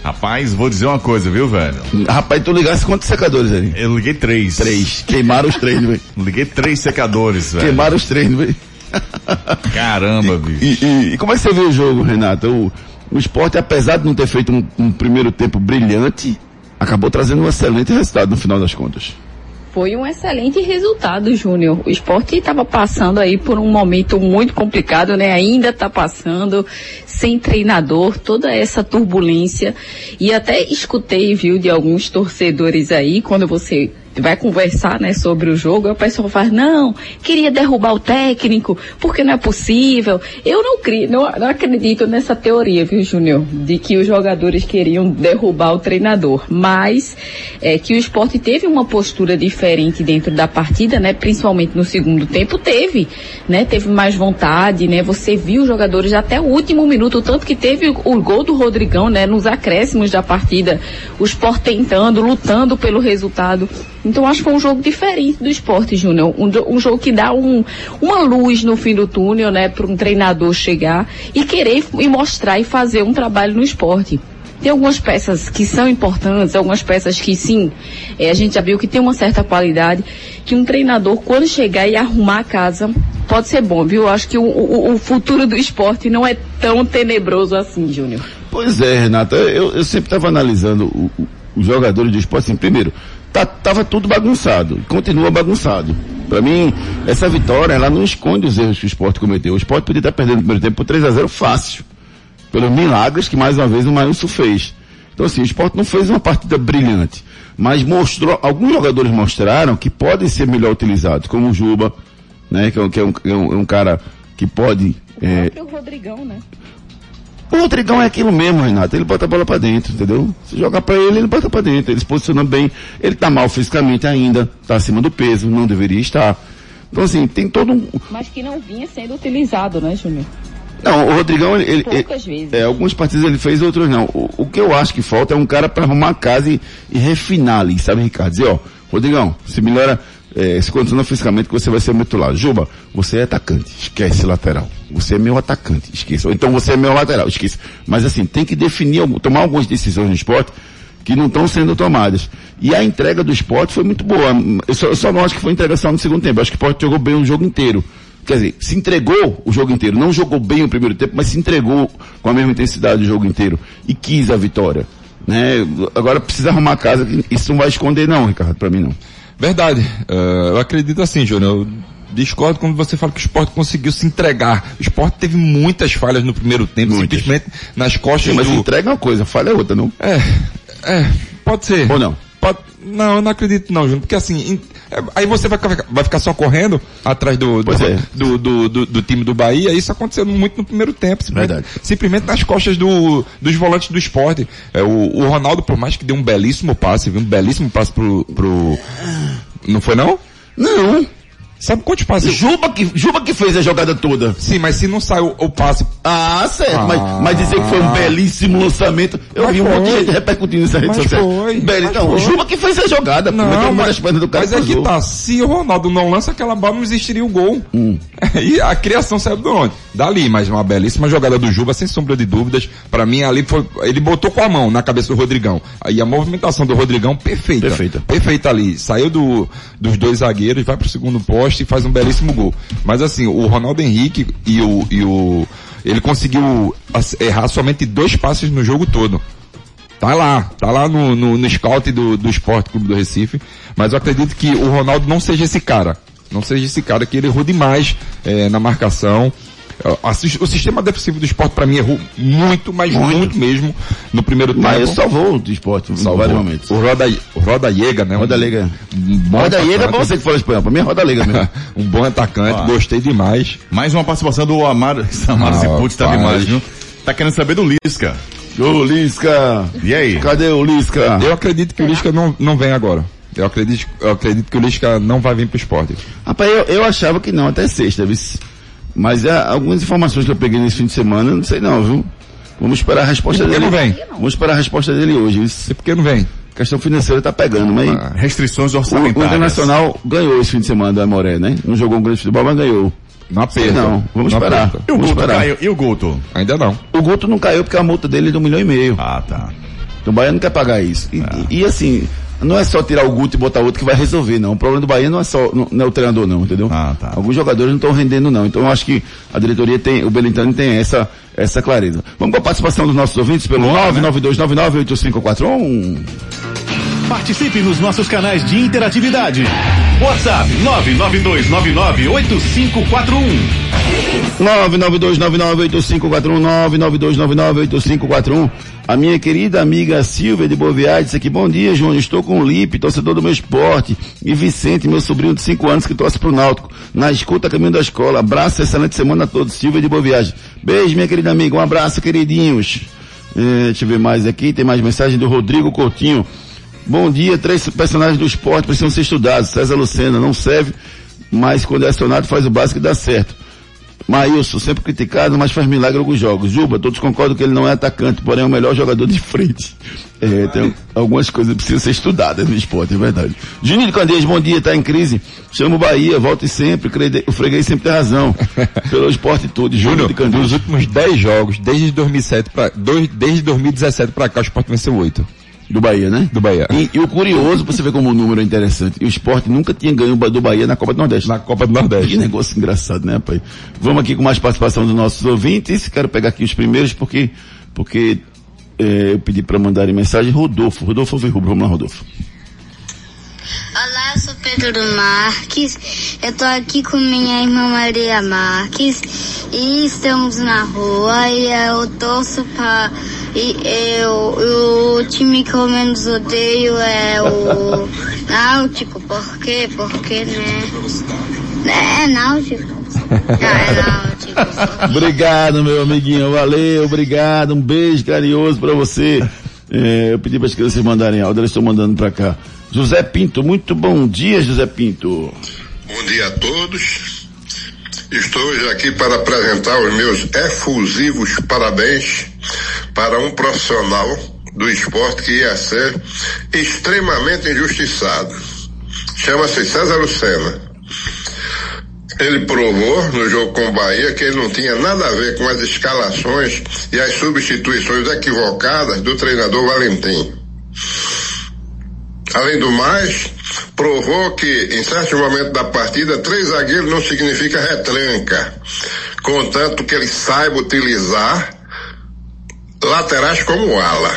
Rapaz, vou dizer uma coisa, viu, velho? Rapaz, tu ligasse quantos secadores ali? Eu liguei três. Três. Queimaram os três, velho. Liguei três secadores, velho. Queimaram os três, velho. Caramba, bicho. E, e- e como é que você viu o jogo, Renato? O, o esporte, apesar de não ter feito um, um primeiro tempo brilhante, acabou trazendo um excelente resultado no final das contas. Foi um excelente resultado, Júnior. O esporte estava passando aí por um momento muito complicado, né? Ainda está passando, sem treinador, toda essa turbulência. E até escutei, viu, de alguns torcedores aí, quando você vai conversar, né, sobre o jogo, aí o pessoal fala, não, queria derrubar o técnico, porque não é possível. Eu não, crio, não, não acredito nessa teoria, viu, Júnior, de que os jogadores queriam derrubar o treinador. Mas é, que o esporte teve uma postura diferente dentro da partida, né, principalmente no segundo tempo, teve, né, teve mais vontade, né, você viu os jogadores até o último minuto, tanto que teve o, o gol do Rodrigão, né, nos acréscimos da partida, o esporte tentando, lutando pelo resultado. Então acho que foi um jogo diferente do esporte, Júnior. Um, um jogo que dá um, uma luz no fim do túnel, né, para um treinador chegar e querer e mostrar e fazer um trabalho no esporte. Tem algumas peças que são importantes, algumas peças que sim, eh, a gente já viu que tem uma certa qualidade, que um treinador, quando chegar e arrumar a casa, pode ser bom, viu? Acho que o, o, o futuro do esporte não é tão tenebroso assim, Júnior. Pois é, Renato. Eu, eu sempre estava analisando os jogadores do esporte. Assim, primeiro, tá, tava tudo bagunçado. Continua bagunçado. Para mim, essa vitória, ela não esconde os erros que o esporte cometeu. O esporte podia estar perdendo no primeiro tempo por 3 a 0 fácil. Pelos milagres que mais uma vez o Maílson fez. Então assim, o esporte não fez uma partida brilhante. Mas mostrou, alguns jogadores mostraram que podem ser melhor utilizados, como o Juba, né? Que é um, que é um, é um- é um cara que pode é, O Rodrigão, né? O Rodrigão é aquilo mesmo, Renato. Ele bota a bola pra dentro, entendeu? Se jogar pra ele, ele bota pra dentro. Ele se posiciona bem. Ele tá mal fisicamente ainda. Tá acima do peso. Não deveria estar. Então, assim, tem todo um. Mas que não vinha sendo utilizado, né, Júnior? Não, o Rodrigão, ele. ele- Poucas ele- vezes. É, algumas partidas ele fez, outras não. O, o que eu acho que falta é um cara pra arrumar a casa e, e refinar ali, sabe, Ricardo? Dizer, ó, Rodrigão, se melhora. É, se condiciona fisicamente que você vai ser muito lado. Juba, você é atacante, esquece lateral. Você é meu atacante, esqueça. Ou então você é meu lateral, esqueça. Mas assim, tem que definir, tomar algumas decisões no esporte que não estão sendo tomadas. E a entrega do esporte foi muito boa. Eu só, eu só não acho que foi entrega só no segundo tempo. Eu acho que o esporte jogou bem o jogo inteiro. Quer dizer, se entregou o jogo inteiro. Não jogou bem o primeiro tempo, mas se entregou com a mesma intensidade o jogo inteiro. E quis a vitória. Né? Agora precisa arrumar a casa. Isso não vai esconder não, Ricardo, pra mim não. Verdade. Eh, eu acredito assim, Júnior. Eu discordo quando você fala que o esporte conseguiu se entregar. O esporte teve muitas falhas no primeiro tempo, Muitas. simplesmente nas costas Sim, mas do... entrega é uma coisa, falha é outra, não? É, é, pode ser. Ou não? Pode, não, eu não acredito não, Júnior, porque assim, em- é, aí você vai, ficar- vai ficar só correndo atrás do, do, é. do, do, do- do time do Bahia, isso aconteceu muito no primeiro tempo, simplesmente, Verdade. simplesmente nas costas do, dos volantes do esporte. É, o, o Ronaldo, por mais que deu um belíssimo passe, viu, um belíssimo passe pro, pro, não foi não? Não. Sabe quantos passes? Juba que, Juba que fez a jogada toda. Sim, mas se não saiu o passe Ah, certo. Ah. Mas, mas dizer que foi um belíssimo lançamento. Eu vi um monte de foi. gente repercutindo nessa rede social. foi, Beli- mas não, o foi. Juba que fez a jogada. Não, mas, das do cara mas é que tá, se o Ronaldo não lança aquela bola, não existiria o gol. Hum. E a criação saiu de onde? Dali, mas uma belíssima jogada do Juba, sem sombra de dúvidas. Pra mim, ali foi, ele botou com a mão na cabeça do Rodrigão. Aí a movimentação do Rodrigão, perfeita. Perfeita. Perfeita ali. Saiu do, dos dois zagueiros, vai pro segundo e faz um belíssimo gol. Mas assim, o Ronaldo Henrique e o, e o, Ele conseguiu errar somente dois passes no jogo todo. Tá lá, tá lá no, no, no scout do, do Esporte Clube do Recife, mas eu acredito que o Ronaldo não seja esse cara. Não seja esse cara que ele errou demais eh, na marcação. O sistema defensivo do esporte para mim errou muito, mas muito, mesmo no primeiro tempo. Mas ele salvou o esporte em Salvou. vários momentos. O Roda, o Roda Liega, né? Roda Liga. Um Roda Liga é pra você que fala espanhol. Pra mim é Roda Liga mesmo. um bom atacante, Ó. gostei demais. Mais uma participação do Amaro. Amaro Ah, Ziputz tá demais, viu? Tá querendo saber do Lisca. Ô, Lisca. E aí? Cadê o Lisca? Eu acredito que o Lisca não, não vem agora. Eu acredito, eu acredito que o Lisca não vai vir pro esporte. Rapaz, eu, eu achava que não, até sexta, viu? Mas é, algumas informações que eu peguei nesse fim de semana, não sei não, viu? Vamos esperar a resposta dele. não vem? Vamos esperar a resposta dele hoje? E por que não vem? Questão financeira tá pegando, mas Restrições o, o orçamentárias. Internacional ganhou esse fim de semana da Moré, né? Não jogou um grande futebol, mas ganhou. Não aperta. não, vamos Não esperar. aperta. E o Vamos Guto esperar. caiu? E o Guto? Ainda não. O Guto não caiu porque a multa dele é de um milhão e meio. Ah, tá. Então o Bahia não quer pagar isso. E, e- e, assim, não é só tirar o Guto e botar outro que vai resolver, não. O problema do Bahia não é só, não, não é o treinador, não, entendeu? Ah, tá. Alguns jogadores não estão rendendo, não. Então eu acho que a diretoria tem, o Belintani tem essa, essa clareza. Vamos com a participação dos nossos ouvintes pelo Bora, né? 992998541. Participe nos nossos canais de interatividade. WhatsApp 992998541. 992998541 A minha querida amiga Silvia de Boviade disse aqui, bom dia, Júnior, estou com o Lipe, torcedor do meu esporte, e Vicente, meu sobrinho de 5 anos que torce pro Náutico, na escuta caminho da escola. Abraço, excelente semana a todos. Silvia de Boviade. Beijo, minha querida amiga, um abraço, queridinhos. Eh, deixa eu ver mais aqui, tem mais mensagem do Rodrigo Coutinho. Bom dia, três personagens do esporte precisam ser estudados. César Lucena não serve, mas quando é acionado faz o básico e dá certo. Maílson, sempre criticado, mas faz milagre alguns jogos. Juba, todos concordam que ele não é atacante, porém é o melhor jogador de frente. É, tem algumas coisas que precisam ser estudadas no esporte, é verdade. Juninho de Candeias, bom dia, tá em crise. Chama o Bahia, volte sempre, o freguês sempre tem razão. Pelo esporte todo. Júnior de Nos últimos 10 jogos, desde 2007 pra, dois, desde 2017 pra cá, o Sport venceu 8 Do Bahia, né? do Bahia. E, e o curioso, você ver como o número é interessante, o esporte nunca tinha ganho do Bahia na Copa do Nordeste. Na Copa do Que Nordeste. negócio engraçado, né, pai? Vamos aqui com mais participação dos nossos ouvintes. Quero pegar aqui os primeiros porque, porque eh, eu pedi para mandarem mensagem. Rodolfo, Rodolfo Verrubro, vamos lá, Rodolfo. Olá, eu sou Pedro Marques. Eu tô aqui com minha irmã Maria Marques e estamos na rua e eu torço pra. E eu, o time que eu menos odeio é o Náutico. Por quê? Porque, né? É Náutico. Ah, é Náutico. Obrigado, meu amiguinho. Valeu, obrigado. Um beijo carinhoso para você. Eh, eu pedi para as crianças mandarem áudio, elas estão mandando para cá. José Pinto, muito bom dia, José Pinto. Bom dia a todos. Estou aqui para apresentar os meus efusivos parabéns para um profissional do esporte que ia ser extremamente injustiçado. Chama-se César Lucena. Ele provou no jogo com o Bahia que ele não tinha nada a ver com as escalações e as substituições equivocadas do treinador Valentim. Além do mais, provou que em certo momento da partida, três zagueiros não significa retranca, contanto que ele saiba utilizar laterais como ala.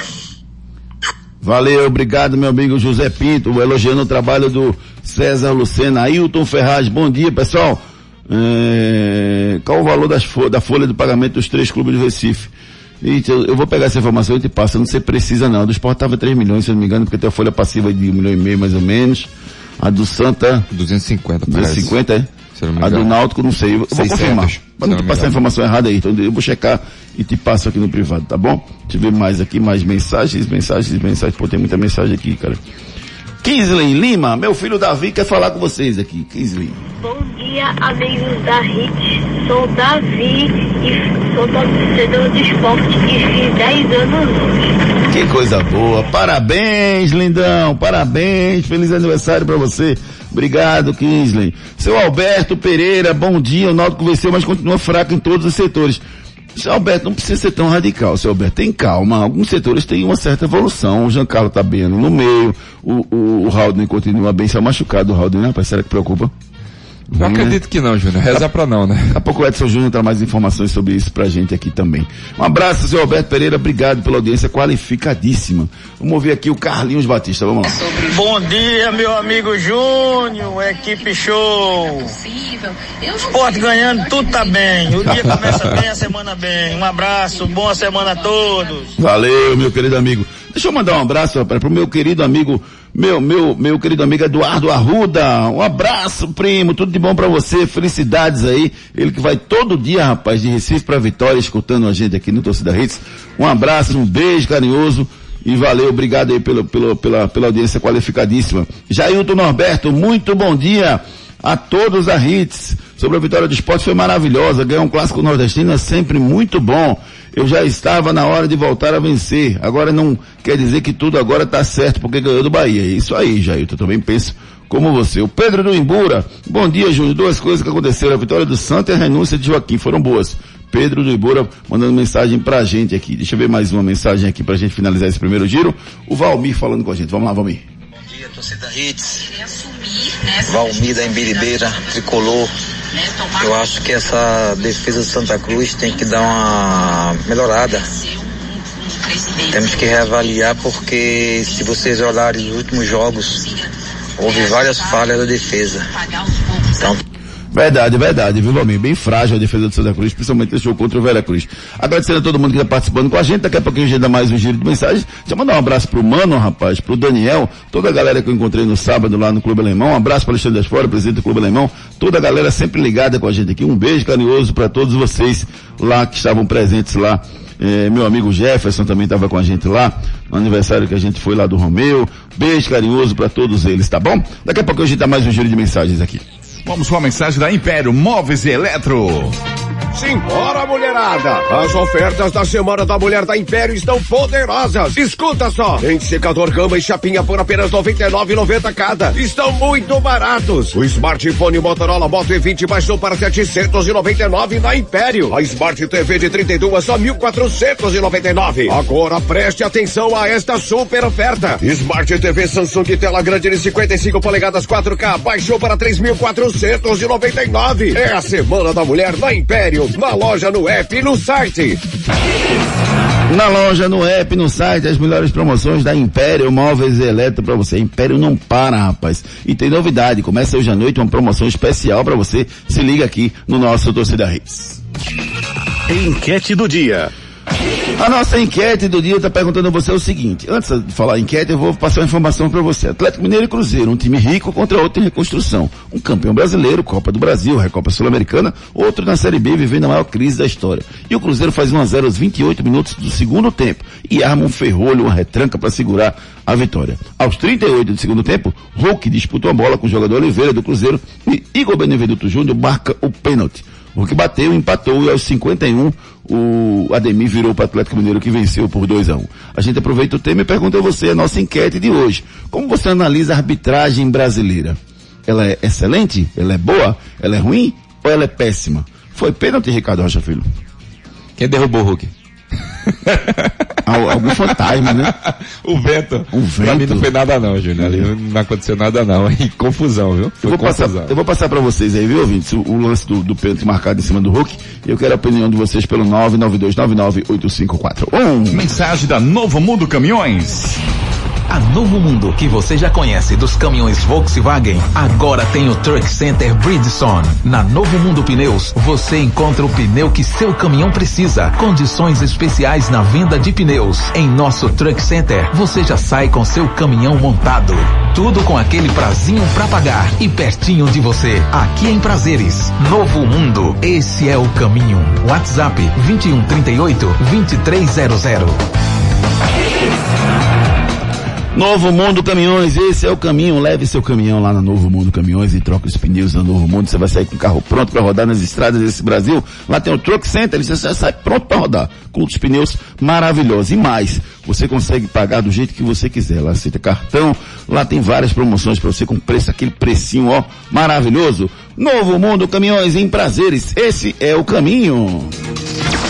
Valeu, obrigado, meu amigo José Pinto, elogiando o trabalho do César Lucena. Ailton Ferraz, bom dia, pessoal. É, qual o valor das da folha de pagamento dos três clubes do Recife? Eita, eu, vou pegar essa informação e te passo, não sei precisa não. A do Sport estava 3 milhões, se eu não me engano, porque tem a folha passiva de 1 milhão e meio, mais ou menos. A do Santa, 250, parece. 250, é? A do. Náutico, não sei. Eu vou 600, confirmar. eu não não te passar a informação errada aí. Então eu vou checar e te passo aqui no privado, tá bom? Deixa eu ver mais aqui, mais mensagens, mensagens, mensagens. Pô, tem muita mensagem aqui, cara. Kisley Lima, meu filho Davi quer falar com vocês aqui. Kisley. Bom dia, amigos da HIT. Sou Davi e sou torcedor de esporte e fiz 10 anos hoje. Que coisa boa. Parabéns, lindão. Parabéns. Feliz aniversário pra você. Obrigado, Kinsley. Seu Alberto Pereira, bom dia. O Náutico venceu, mas continua fraco em todos os setores. Seu Alberto, não precisa ser tão radical, seu Alberto. Tem calma. Alguns setores têm uma certa evolução. O Giancarlo tá bem no meio. O, o, o Haldner continua bem. Se é machucado o Haldner, né, rapaz? Será que preocupa? Não acredito que não, Júnior. Reza pra não, né? Daqui a pouco o Edson Júnior traz mais informações sobre isso pra gente aqui também. Um abraço, seu Alberto Pereira. Obrigado pela audiência qualificadíssima. Vamos ouvir aqui o Carlinhos Batista. Vamos lá. Bom dia, meu amigo Júnior, equipe show. Esporte ganhando, tudo tá bem. O dia começa bem, a semana bem. Um abraço, boa semana a todos. Valeu, meu querido amigo. Deixa eu mandar um abraço, rapaz, pro meu querido amigo, meu, meu, meu querido amigo Eduardo Arruda. Um abraço, primo, tudo de bom pra você, felicidades aí. Ele que vai todo dia, rapaz, de Recife pra Vitória, escutando a gente aqui no Torcida Hits. Um abraço, um beijo carinhoso. E valeu, obrigado aí pelo, pelo, pela, pela audiência qualificadíssima. Jailton Norberto, muito bom dia a todos a Hits. Sobre a vitória do esporte foi maravilhosa. Ganhar um clássico nordestino é sempre muito bom. Eu já estava na hora de voltar a vencer. Agora não quer dizer que tudo agora está certo porque ganhou do Bahia. É isso aí, Jailton. Também penso como você. O Pedro do Imbura. Bom dia, Júnior. Duas coisas que aconteceram. A vitória do Santos e a renúncia de Joaquim foram boas. Pedro do Ibura mandando mensagem pra gente aqui. Deixa eu ver mais uma mensagem aqui pra gente finalizar esse primeiro giro. O Valmir falando com a gente. Vamos lá, Valmir. dia, torcida Hits. Valmir da Embiribeira, tricolor. Eu acho que essa defesa do Santa Cruz tem que dar uma melhorada. Temos que reavaliar porque se vocês olharem os últimos jogos, houve várias falhas da defesa. Então, Verdade, verdade, viu, Valmir? Bem frágil a defesa do Santa Cruz, principalmente esse jogo contra o Vera Cruz. Agradecendo a todo mundo que está participando com a gente. Daqui a pouquinho a gente dá mais um giro de mensagens. Deixa eu mandar um abraço pro Mano, rapaz, pro Daniel, toda a galera que eu encontrei no sábado lá no Clube Alemão. Um abraço para Alexandre das Fora, presidente do Clube Alemão. Toda a galera sempre ligada com a gente aqui. Um beijo carinhoso para todos vocês lá que estavam presentes lá. É, meu amigo Jefferson também estava com a gente lá, no aniversário que a gente foi lá do Romeu. Beijo carinhoso para todos eles, tá bom? Daqui a pouco a gente dá mais um giro de mensagens aqui. Vamos com a mensagem da Império Móveis e Eletro. Simbora, mulherada! As ofertas da Semana da Mulher da Império estão poderosas. Escuta só! Secador Gama e Chapinha por apenas R$ 99,90 cada. Estão muito baratos. O smartphone Motorola Moto E20 baixou para 799 na Império. A Smart TV de 32 só 1.499. Agora preste atenção a esta super oferta. Smart TV Samsung tela grande de 55 polegadas 4K baixou para 3.499. É a Semana da Mulher na Império. Na loja, no app e no site. Na loja, no app, no site, as melhores promoções da Império Móveis e Eletro para você. Império não para, rapaz. E tem novidade, começa hoje à noite uma promoção especial para você. Se liga aqui no nosso Torcida Hits. Enquete do dia. A nossa enquete do dia está perguntando a você o seguinte. Antes de falar enquete, eu vou passar uma informação para você. Atlético Mineiro e Cruzeiro, um time rico contra outro em reconstrução. Um campeão brasileiro, Copa do Brasil, Recopa Sul-Americana, outro na Série B vivendo a maior crise da história. E o Cruzeiro faz 1 a 0 aos 28 minutos do segundo tempo e arma um ferrolho, uma retranca para segurar a vitória. Aos 38 do segundo tempo, Hulk disputou a bola com o jogador Oliveira do Cruzeiro e Igor Benevenuto Júnior marca o pênalti. O Hulk bateu, empatou e aos 51 o Ademir virou para o Atlético Mineiro que venceu por 2 a 1 um. A gente aproveita o tema e pergunta a você a nossa enquete de hoje. Como você analisa a arbitragem brasileira? Ela é excelente? Ela é boa? Ela é ruim? Ou ela é péssima? Foi pênalti, Ricardo Rocha Filho? Quem derrubou o Hulk? Algum fantasma, né? o vento. O vento. Pra mim não foi nada não, Júnior. Ali não aconteceu nada não. E confusão, viu? Foi eu vou, passar, confusão. eu vou passar pra vocês aí, viu, ouvintes? O, o lance do, do pênalti marcado em cima do Hulk. E eu quero a opinião de vocês pelo 992998541. Mensagem da Novo Mundo Caminhões. A Novo Mundo, que você já conhece dos caminhões Volkswagen, agora tem o Truck Center Bridgestone. Na Novo Mundo Pneus, você encontra o pneu que seu caminhão precisa. Condições especiais na venda de pneus. Em nosso Truck Center, você já sai com seu caminhão montado. Tudo com aquele prazinho pra pagar e pertinho de você. Aqui em Prazeres. Novo Mundo, esse é o caminho. WhatsApp 2138 2300. Novo Mundo Caminhões, esse é o caminho. Leve seu caminhão lá na Novo Mundo Caminhões e troque os pneus na Novo Mundo. Você vai sair com o carro pronto para rodar nas estradas desse Brasil. Lá tem o Truck Center, você sai pronto para rodar. Com os pneus maravilhosos. E mais, você consegue pagar do jeito que você quiser. Lá aceita cartão, lá tem várias promoções para você com preço, aquele precinho, ó, maravilhoso. Novo Mundo Caminhões em prazeres, esse é o caminho.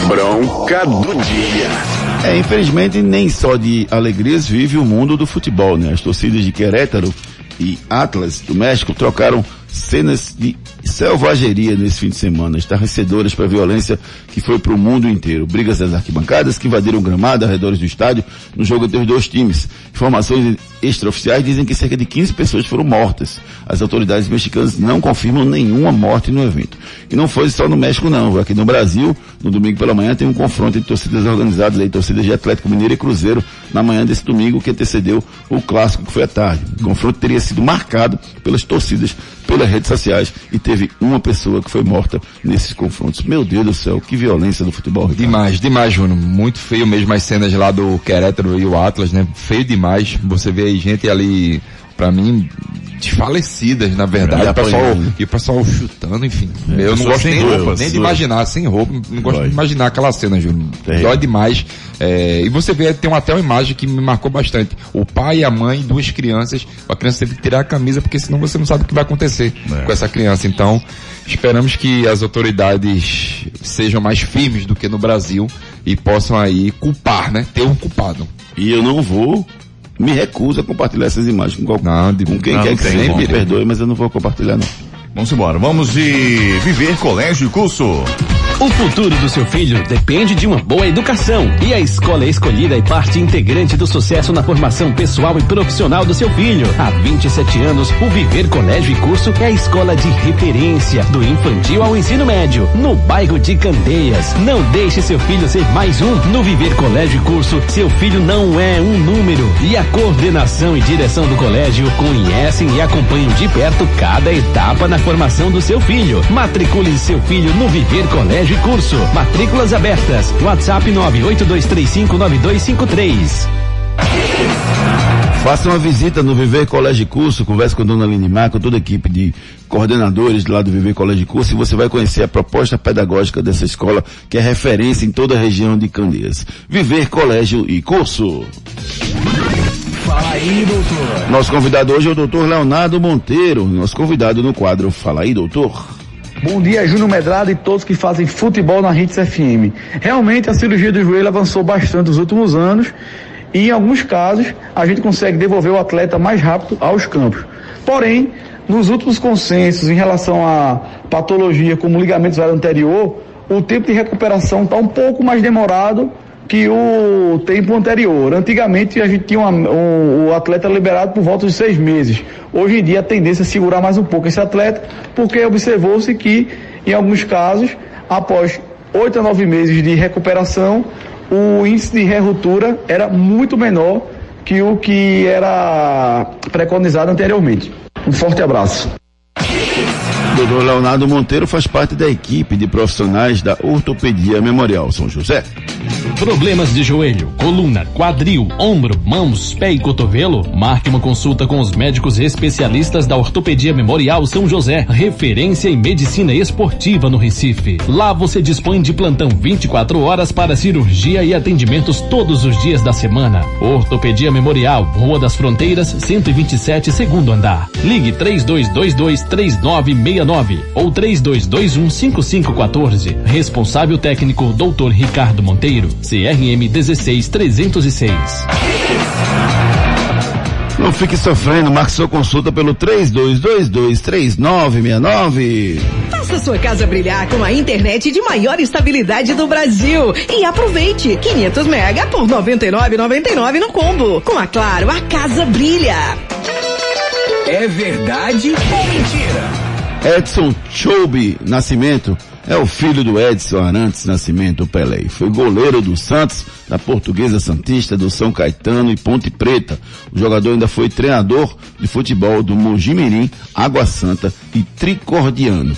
Bronca do dia. É, infelizmente nem só de alegrias vive o mundo do futebol, né? As torcidas de Querétaro e Atlas do México trocaram cenas de selvageria nesse fim de semana, estarrecedoras para a violência que foi para o mundo inteiro. Brigas das arquibancadas que invadiram gramado, arredores do estádio, no jogo entre os dois times. Informações extraoficiais dizem que cerca de 15 pessoas foram mortas. As autoridades mexicanas não confirmam nenhuma morte no evento. E não foi só no México não, aqui no Brasil, no domingo pela manhã tem um confronto entre torcidas organizadas aí, torcidas de Atlético Mineiro e Cruzeiro, na manhã desse domingo que antecedeu o clássico que foi à tarde. O confronto teria sido marcado pelas torcidas pelas redes sociais e teve uma pessoa que foi morta nesses confrontos. Meu Deus do céu, que violência do futebol. Ricardo. Demais, demais, Júnior. Muito feio mesmo as cenas lá do Querétaro e o Atlas, né? Feio demais. Você vê aí gente ali, pra mim, desfalecidas, na verdade. E o pessoal, e o pessoal chutando, enfim. É, eu não gosto nem, roupa, nem de imaginar, sem roupa, não gosto Dói. de imaginar aquela cena, Júnior. Terrível. Dói demais. É, e você vê, tem até uma imagem que me marcou bastante. O pai e a mãe, duas crianças, a criança teve que tirar a camisa, porque senão você não sabe o que vai acontecer É. com essa criança. Então, esperamos que as autoridades sejam mais firmes do que no Brasil e possam aí culpar, né? Ter um culpado. E eu não vou, me recuso a compartilhar essas imagens com, qualquer, não, de, com quem não, quer que seja. Me perdoe, mas eu não vou compartilhar não. Vamos embora. Vamos de Viver Colégio e Curso. O futuro do seu filho depende de uma boa educação. E a escola escolhida é parte integrante do sucesso na formação pessoal e profissional do seu filho. Há 27 anos, o Viver Colégio e Curso é a escola de referência, do infantil ao ensino médio, no bairro de Candeias. Não deixe seu filho ser mais um. No Viver Colégio e Curso, seu filho não é um número. E a coordenação e direção do colégio conhecem e acompanham de perto cada etapa na formação do seu filho. Matricule seu filho no Viver Colégio e Curso. Matrículas abertas. WhatsApp 982359253. Faça uma visita no Viver Colégio e Curso, converse com a dona Linimar, com toda a equipe de coordenadores lá do Viver Colégio Curso e você vai conhecer a proposta pedagógica dessa escola que é referência em toda a região de Candeias. Viver Colégio e Curso. Fala aí, doutor. Nosso convidado hoje é o doutor Leonardo Monteiro, nosso convidado no quadro Fala aí, doutor. Bom dia, Júnior Medrado e todos que fazem futebol na Hits FM. Realmente a cirurgia do joelho avançou bastante nos últimos anos e em alguns casos a gente consegue devolver o atleta mais rápido aos campos. Porém, nos últimos consensos em relação à patologia como ligamento velho anterior, o tempo de recuperação está um pouco mais demorado que o tempo anterior. Antigamente a gente tinha uma- um, o atleta liberado por volta de seis meses. Hoje em dia a tendência é segurar mais um pouco esse atleta, porque observou-se que, em alguns casos, após oito a nove meses de recuperação, o índice de re-ruptura era muito menor que o que era preconizado anteriormente. Um forte abraço. Doutor Leonardo Monteiro faz parte da equipe de profissionais da Ortopedia Memorial São José. Problemas de joelho, coluna, quadril, ombro, mãos, pé e cotovelo? Marque uma consulta com os médicos especialistas da Ortopedia Memorial São José, referência em medicina esportiva no Recife. Lá você dispõe de plantão 24 horas para cirurgia e atendimentos todos os dias da semana. Ortopedia Memorial, Rua das Fronteiras, 127, segundo andar. Ligue 3222-3969 ou 3221-5514. Responsável técnico Dr. Ricardo Monteiro, CRM 16306. Não fique sofrendo, marque sua consulta pelo 32223969. Faça sua casa brilhar com a internet de maior estabilidade do Brasil e aproveite 500 mega por 99,99 no combo. Com a Claro, a casa brilha. É verdade ou mentira? Edson Choube Nascimento é o filho do Edson Arantes Nascimento Pelé. Foi goleiro do Santos, da Portuguesa Santista, do São Caetano e Ponte Preta. O jogador ainda foi treinador de futebol do Mojimirim, Água Santa e Tricordiano.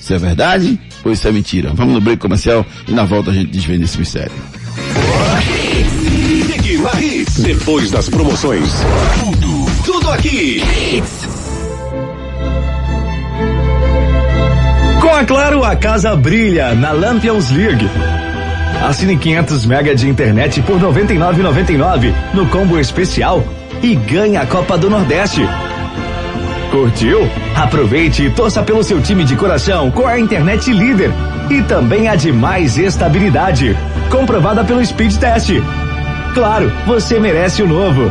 Isso é verdade ou isso é mentira? Vamos no break comercial e na volta a gente desvenda esse mistério. Depois das promoções. Tudo, tudo aqui. Com a Claro, a casa brilha na Lampions League. Assine 500 mega de internet por 99,99 no combo especial e ganhe a Copa do Nordeste. Curtiu? Aproveite e torça pelo seu time de coração com a internet líder e também a de mais estabilidade, comprovada pelo Speed Test. Claro, você merece o novo.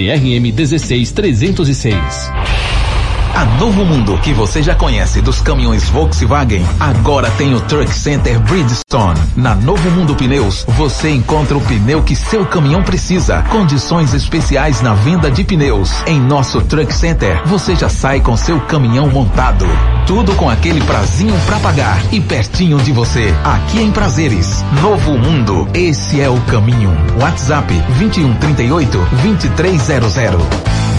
CRM 16306. A Novo Mundo, que você já conhece dos caminhões Volkswagen, agora tem o Truck Center Bridgestone. Na Novo Mundo Pneus, você encontra o pneu que seu caminhão precisa. Condições especiais na venda de pneus. Em nosso Truck Center, você já sai com seu caminhão montado. Tudo com aquele prazinho pra pagar e pertinho de você. Aqui em Prazeres. Novo Mundo, esse é o caminho. WhatsApp 2138 2300.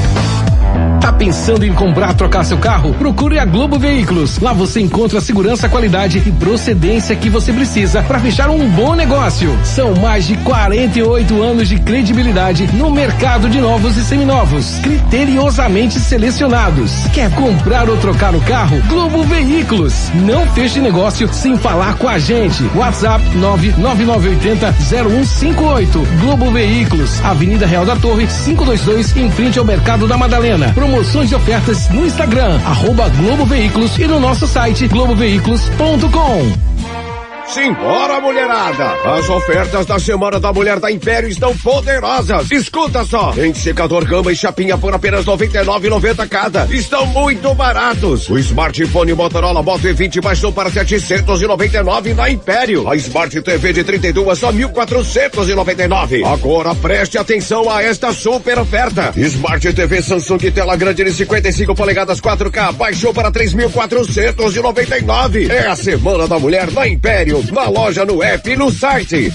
Tá pensando em comprar, trocar seu carro? Procure a Globo Veículos. Lá você encontra a segurança, qualidade e procedência que você precisa para fechar um bom negócio. São mais de 48 anos de credibilidade no mercado de novos e seminovos, criteriosamente selecionados. Quer comprar ou trocar o carro? Globo Veículos. Não feche negócio sem falar com a gente. WhatsApp 99980 0158. Globo Veículos, Avenida Real da Torre, 522, em frente ao Mercado da Madalena. Promoções e ofertas no Instagram, arroba Globo Veículos e no nosso site globoveículos.com. Simbora, mulherada! As ofertas da Semana da Mulher da Império estão poderosas. Escuta só! Em secador Gama e Chapinha por apenas R$ 99,90 cada. Estão muito baratos. O smartphone Motorola Moto E20 baixou para 799 na Império. A Smart TV de 32 só 1.499. Agora preste atenção a esta super oferta. Smart TV Samsung tela grande de 55 polegadas 4K baixou para 3.499. É a Semana da Mulher da Império na loja, no app e no site.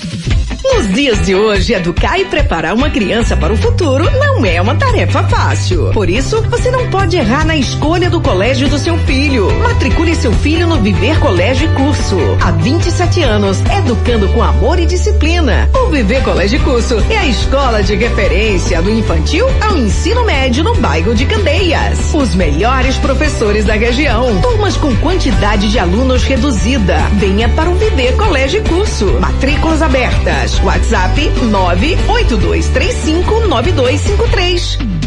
Nos dias de hoje, educar e preparar uma criança para o futuro não é uma tarefa fácil. Por isso, você não pode errar na escolha do colégio do seu filho. Matricule seu filho no Viver Colégio e Curso. Há 27 anos, educando com amor e disciplina. O Viver Colégio e Curso é a escola de referência do infantil ao ensino médio no bairro de Candeias. Os melhores professores da região. Turmas com quantidade de alunos reduzida. Venha para o Viver Colégio e Curso. Matrículas abertas. WhatsApp 982359253.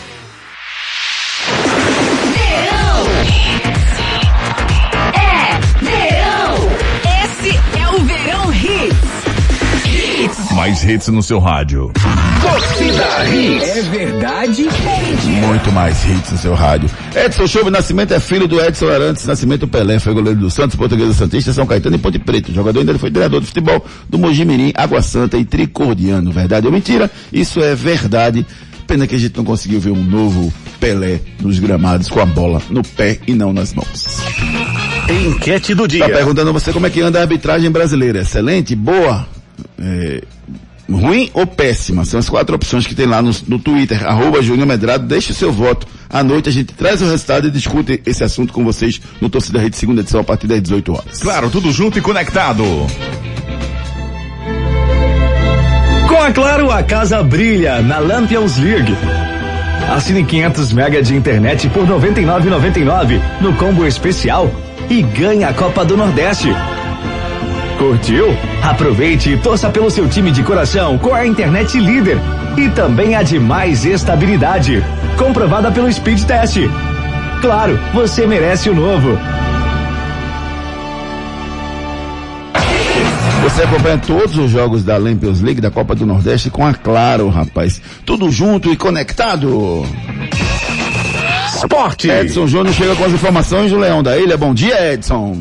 Mais hits no seu rádio. Torcida Hits. É verdade Muito mais hits no seu rádio. Edson Chove Nascimento é filho do Edson Arantes Nascimento Pelé, foi goleiro do Santos, português do Santista, São Caetano e Ponte Preta. O jogador ainda foi treinador de futebol do Mojimirim, Água Santa e Tricordiano. Verdade ou mentira? Isso é verdade. Pena que a gente não conseguiu ver um novo Pelé nos gramados com a bola no pé e não nas mãos. Enquete do dia. Tá perguntando a você como é que anda a arbitragem brasileira. Excelente? Boa? É, ruim ou péssima? São as quatro opções que tem lá no, no Twitter, arroba Júnior Medrado, deixe o seu voto. À noite a gente traz o resultado e discute esse assunto com vocês no Torcida Rede segunda edição a partir das 18 horas. Claro, tudo junto e conectado. Com a Claro, a casa brilha na Lampions League. Assine 500 mega de internet por 99,99 no combo especial e ganhe a Copa do Nordeste. Curtiu? Aproveite e torça pelo seu time de coração com a internet líder e também a de mais estabilidade, comprovada pelo Speed Test. Claro, você merece o novo. Você acompanha todos os jogos da Lampions League da Copa do Nordeste com a Claro, rapaz. Tudo junto e conectado. Esporte. Edson Júnior chega com as informações do Leão da Ilha. Bom dia, Edson.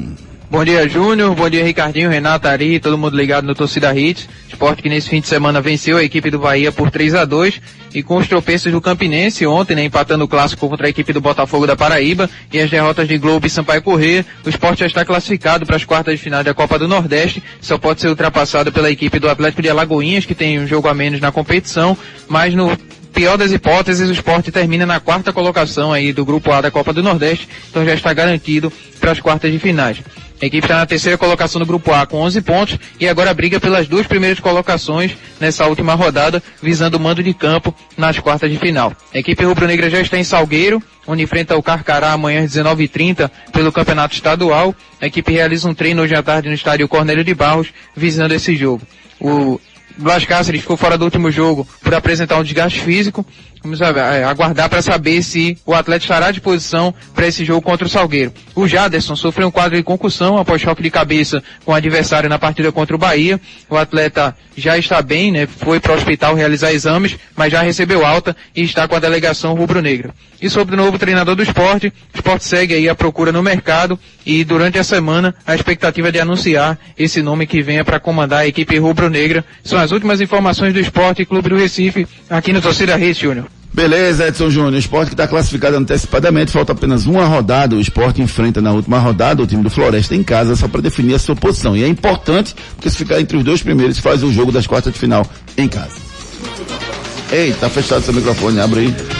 Bom dia, Júnior. Bom dia, Ricardinho, Renato, Ari, todo mundo ligado no Torcida Hits. Esporte que nesse fim de semana venceu a equipe do Bahia por 3 a 2 e com os tropeços do Campinense ontem, né, empatando o clássico contra a equipe do Botafogo da Paraíba e as derrotas de Globo e Sampaio Corrêa, o esporte já está classificado para as quartas de final da Copa do Nordeste, só pode ser ultrapassado pela equipe do Atlético de Alagoinhas, que tem um jogo a menos na competição, mas no pior das hipóteses, o esporte termina na quarta colocação aí do grupo A da Copa do Nordeste, então já está garantido para as quartas de finais. A equipe está na terceira colocação do grupo A com 11 pontos e agora briga pelas duas primeiras colocações nessa última rodada, visando o mando de campo nas quartas de final. A equipe rubro-negra já está em Salgueiro, onde enfrenta o Carcará amanhã às 19h30 pelo Campeonato Estadual. A equipe realiza um treino hoje à tarde no estádio Cornélio de Barros, visando esse jogo. O Blas Cáceres ficou fora do último jogo por apresentar um desgaste físico. Vamos aguardar para saber se o atleta estará à disposição para esse jogo contra o Salgueiro. O Jaderson sofreu um quadro de concussão após choque de cabeça com o adversário na partida contra o Bahia. O atleta já está bem, né? Foi para o hospital realizar exames, mas já recebeu alta e está com a delegação rubro-negra. E sobre o novo treinador do esporte, o esporte segue aí a procura no mercado e durante a semana a expectativa é de anunciar esse nome que venha para comandar a equipe rubro-negra. São as últimas informações do Esporte Clube do Recife aqui no Torcida Reis, Júnior. Beleza, Edson Júnior. Esporte que está classificado antecipadamente, falta apenas uma rodada. O esporte enfrenta na última rodada o time do Floresta em casa, só para definir a sua posição. E é importante, porque se ficar entre os dois primeiros, faz o jogo das quartas de final em casa. Ei, tá fechado seu microfone, abre aí.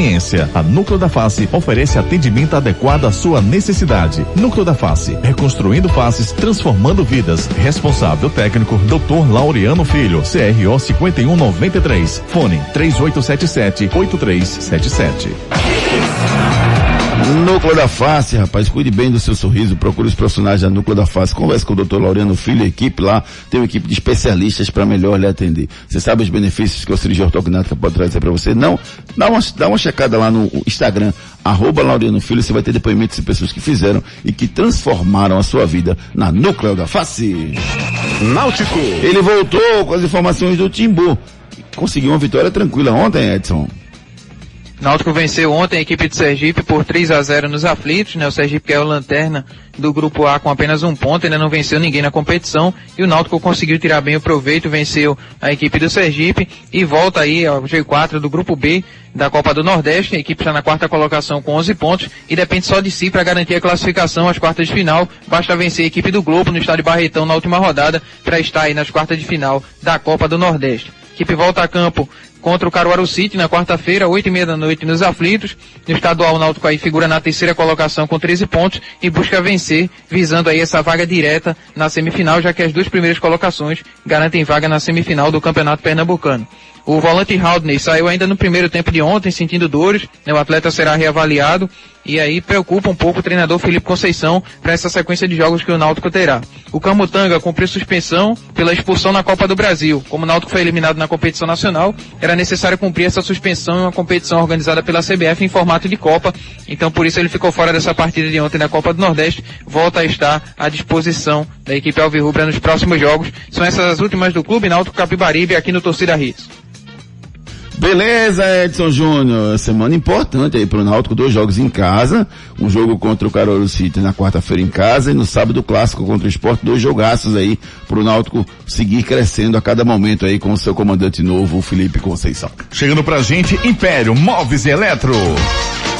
A Núcleo da Face oferece atendimento adequado à sua necessidade. Núcleo da Face, reconstruindo faces, transformando vidas. Responsável técnico, Dr. Laureano Filho, CRO 5193. Fone 3877 8377. Núcleo da Face, rapaz, cuide bem do seu sorriso, procure os profissionais da Núcleo da Face, converse com o Dr. Laureano Filho, a equipe lá, tem uma equipe de especialistas para melhor lhe atender. Você sabe os benefícios que a cirurgia ortognática pode trazer para você? Não? Dá uma, dá uma checada lá no Instagram, arroba Laureano Filho, você vai ter depoimentos de pessoas que fizeram e que transformaram a sua vida na Núcleo da Face. Náutico. Ele voltou com as informações do Timbu. Conseguiu uma vitória tranquila ontem, Edson. Náutico venceu ontem a equipe de Sergipe por 3 a 0 nos aflitos, né? O Sergipe que é o lanterna do grupo A com apenas um ponto, ainda não venceu ninguém na competição e o Náutico conseguiu tirar bem o proveito, venceu a equipe do Sergipe e volta aí ao G4 do grupo B da Copa do Nordeste. A equipe está na quarta colocação com 11 pontos e depende só de si para garantir a classificação às quartas de final. Basta vencer a equipe do Globo no estádio Barretão na última rodada para estar aí nas quartas de final da Copa do Nordeste. Equipe volta a campo contra o Caruaru City na quarta-feira, oito e meia da noite nos aflitos. No estadual, o Náutico aí figura na terceira colocação com 13 pontos e busca vencer, visando aí essa vaga direta na semifinal, já que as duas primeiras colocações garantem vaga na semifinal do Campeonato Pernambucano. O volante Haldney saiu ainda no primeiro tempo de ontem, sentindo dores. né, O atleta será reavaliado. E aí preocupa um pouco o treinador Felipe Conceição para essa sequência de jogos que o Náutico terá. O Camutanga cumpriu suspensão pela expulsão na Copa do Brasil. Como o Náutico foi eliminado na competição nacional, era necessário cumprir essa suspensão em uma competição organizada pela CBF em formato de Copa. Então por isso ele ficou fora dessa partida de ontem na Copa do Nordeste. Volta a estar à disposição da equipe Alvirrubra nos próximos jogos. São essas as últimas do clube Náutico Capibaribe aqui no Torcida Hits. Beleza, Edson Júnior. Semana importante aí pro Náutico, dois jogos em casa, um jogo contra o Carolina City na quarta-feira em casa e no sábado clássico contra o Sport, dois jogaços aí pro Náutico seguir crescendo a cada momento aí com o seu comandante novo, o Felipe Conceição. Chegando pra gente, Império Móveis e Eletro.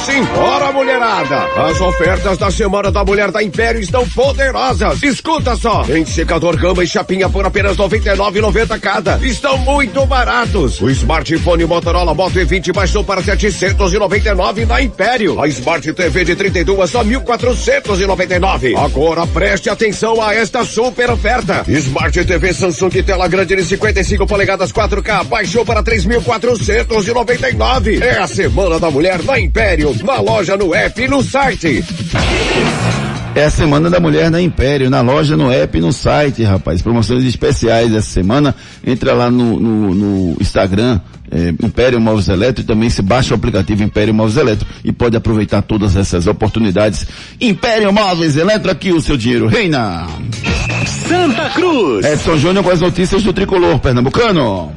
Simbora, mulherada! As ofertas da Semana da Mulher da Império estão poderosas. Escuta só! Em secador gama e chapinha por apenas R$ 99,90 cada. Estão muito baratos. O smartphone Motorola Moto E20 baixou para 799 na Império. A Smart TV de 32 só 1.499. Agora preste atenção a esta super oferta. Smart TV Samsung tela grande de 55 polegadas 4K baixou para 3.499. É a Semana da Mulher na Império, na loja, no app e no site. É a Semana da Mulher na Império, na loja, no app e no site, rapaz. Promoções especiais essa semana. Entra lá no, no, no Instagram, é, Império Móveis Eletro, e também se baixa o aplicativo Império Móveis Eletro e pode aproveitar todas essas oportunidades. Império Móveis Eletro, aqui o seu dinheiro reina. Santa Cruz. Edson Júnior com as notícias do tricolor pernambucano.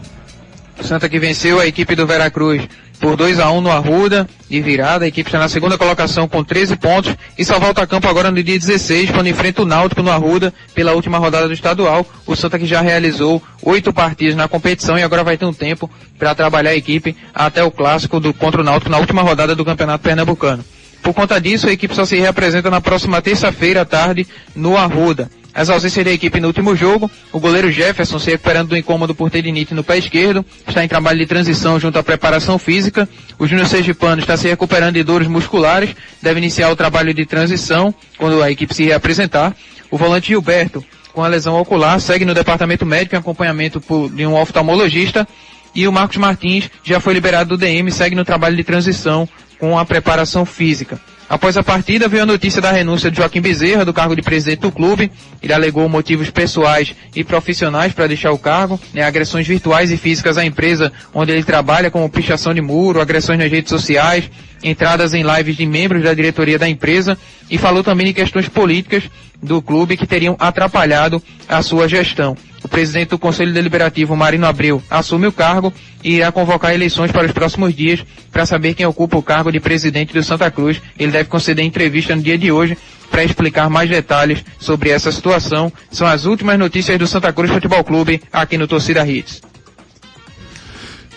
Santa que venceu a equipe do Veracruz por 2 a 1 no Arruda, de virada. A equipe está na segunda colocação com 13 pontos e só volta a campo agora no dia 16, quando enfrenta o Náutico no Arruda pela última rodada do estadual. O Santa que já realizou oito partidas na competição e agora vai ter um tempo para trabalhar a equipe até o clássico do contra o Náutico na última rodada do Campeonato Pernambucano. Por conta disso, a equipe só se reapresenta na próxima terça-feira à tarde no Arruda. As ausências da equipe no último jogo, o goleiro Jefferson se recuperando do incômodo por tendinite no pé esquerdo, está em trabalho de transição junto à preparação física. O Júnior Sergipano está se recuperando de dores musculares, deve iniciar o trabalho de transição quando a equipe se reapresentar. O volante Gilberto, com a lesão ocular, segue no departamento médico em acompanhamento por, de um oftalmologista. E o Marcos Martins já foi liberado do DM, segue no trabalho de transição com a preparação física. Após a partida, veio a notícia da renúncia de Joaquim Bezerra do cargo de presidente do clube. Ele alegou motivos pessoais e profissionais para deixar o cargo, né, agressões virtuais e físicas à empresa onde ele trabalha, como pichação de muro, agressões nas redes sociais, entradas em lives de membros da diretoria da empresa e falou também de questões políticas do clube que teriam atrapalhado a sua gestão. O presidente do Conselho Deliberativo, Marino Abreu, assume o cargo e irá convocar eleições para os próximos dias para saber quem ocupa o cargo de presidente do Santa Cruz. Ele deve conceder entrevista no dia de hoje para explicar mais detalhes sobre essa situação. São as últimas notícias do Santa Cruz Futebol Clube aqui no Torcida Hits.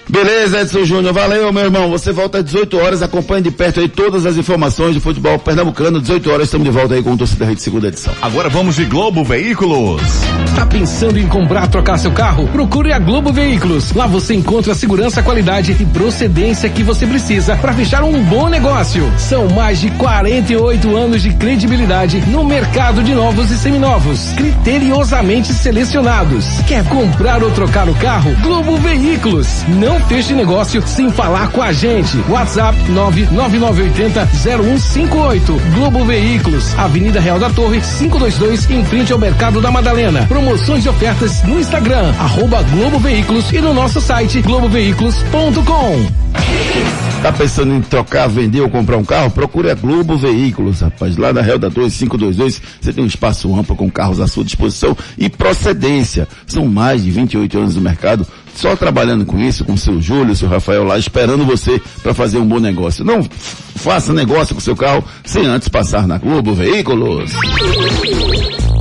Beleza, Edson Júnior. Valeu, meu irmão. Você volta às 18 horas. Acompanhe de perto aí todas as informações do futebol pernambucano. 18 horas estamos de volta aí com o Torcida Rede Segunda Edição. Agora vamos de Globo Veículos. Tá pensando em comprar, trocar seu carro? Procure a Globo Veículos. Lá você encontra a segurança, qualidade e procedência que você precisa para fechar um bom negócio. São mais de 48 anos de credibilidade no mercado de novos e seminovos, criteriosamente selecionados. Quer comprar ou trocar o carro? Globo Veículos. Não feche negócio sem falar com a gente. WhatsApp 999800158. Globo Veículos, Avenida Real da Torre, 522, em frente ao Mercado da Madalena. Promoções e ofertas no Instagram, arroba Globo Veículos e no nosso site globoveículos.com. Tá pensando em trocar, vender ou comprar um carro? Procure a Globo Veículos, rapaz. Lá na Real da Torre 522, você tem um espaço amplo com carros à sua disposição e procedência. São mais de 28 anos no mercado, só trabalhando com isso, com o seu Júlio, o seu Rafael lá, esperando você para fazer um bom negócio. Não faça negócio com seu carro sem antes passar na Globo Veículos.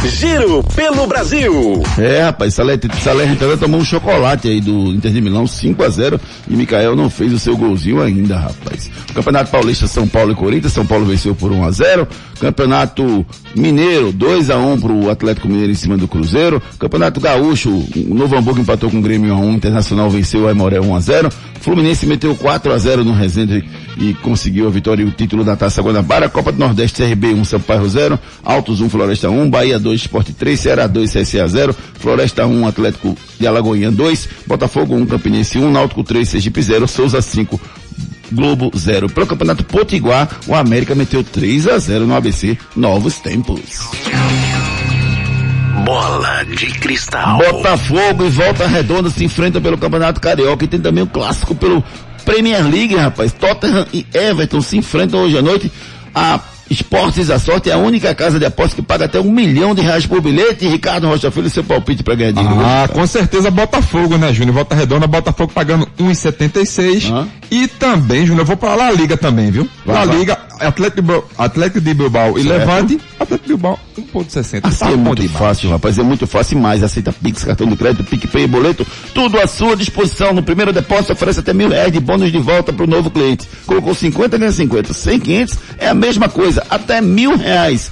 Giro pelo Brasil. É, rapaz, Salernitana tomou um chocolate aí do Inter de Milão, 5 a 0 e Mikael não fez o seu golzinho ainda, rapaz. Campeonato Paulista, São Paulo e Corinthians, São Paulo venceu por 1 a 0 Campeonato Mineiro, 2 a 1 pro Atlético Mineiro em cima do Cruzeiro. Campeonato Gaúcho, o Novo Hamburgo empatou com o Grêmio 1 a 1 Internacional venceu o Aimoré 1 a 0 Fluminense meteu 4 a 0 no Resende e conseguiu a vitória e o título da Taça Guanabara. Copa do Nordeste, CRB 1, Sampaio 0, Altos 1, Floresta 1, Bahia 2, Esporte 3, Ceará 2, CSA 0, Floresta 1, Atlético de Alagoinha 2, Botafogo 1, Campinense 1, Náutico 3, Sergipe 0, Souza 5, Globo 0. Para o Campeonato Potiguar, o América meteu 3 a 0 no ABC, novos tempos. Bola de cristal. Botafogo e Volta Redonda se enfrentam pelo Campeonato Carioca e tem também o clássico pelo Premier League, rapaz. Tottenham e Everton se enfrentam hoje à noite. A Esportes da Sorte é a única casa de apostas que paga até um milhão de reais por bilhete. Ricardo Rocha Filho, seu palpite para ganhar dinheiro. Ah, com certeza Botafogo, né, Júnior? Volta Redonda, Botafogo pagando 1,76 ah. E também, Júnior, eu vou pra La Liga também, viu? Vai, La vai. Liga, Atlético, de Atlético de Bilbao e Certo. Levante, Atlético de Bilbao 1.60. Assim Tá é muito demais. fácil, rapaz. É muito fácil mais. Aceita Pix, cartão de crédito, PicPay e boleto. Tudo à sua disposição. No primeiro depósito oferece até mil reais de bônus de volta para o novo cliente. Colocou 50, ganha 50. 100, 500 é a mesma coisa. Até mil reais.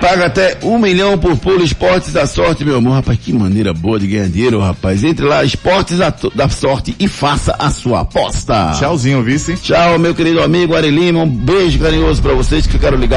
Paga até um milhão por pulo Esportes da Sorte, meu amor. Rapaz, que maneira boa de ganhar dinheiro, rapaz. Entre lá, Esportes da, da Sorte e faça a sua aposta. Tchauzinho, vice. Tchau, meu querido amigo Ari Lima. Um beijo carinhoso pra vocês que quero ligar.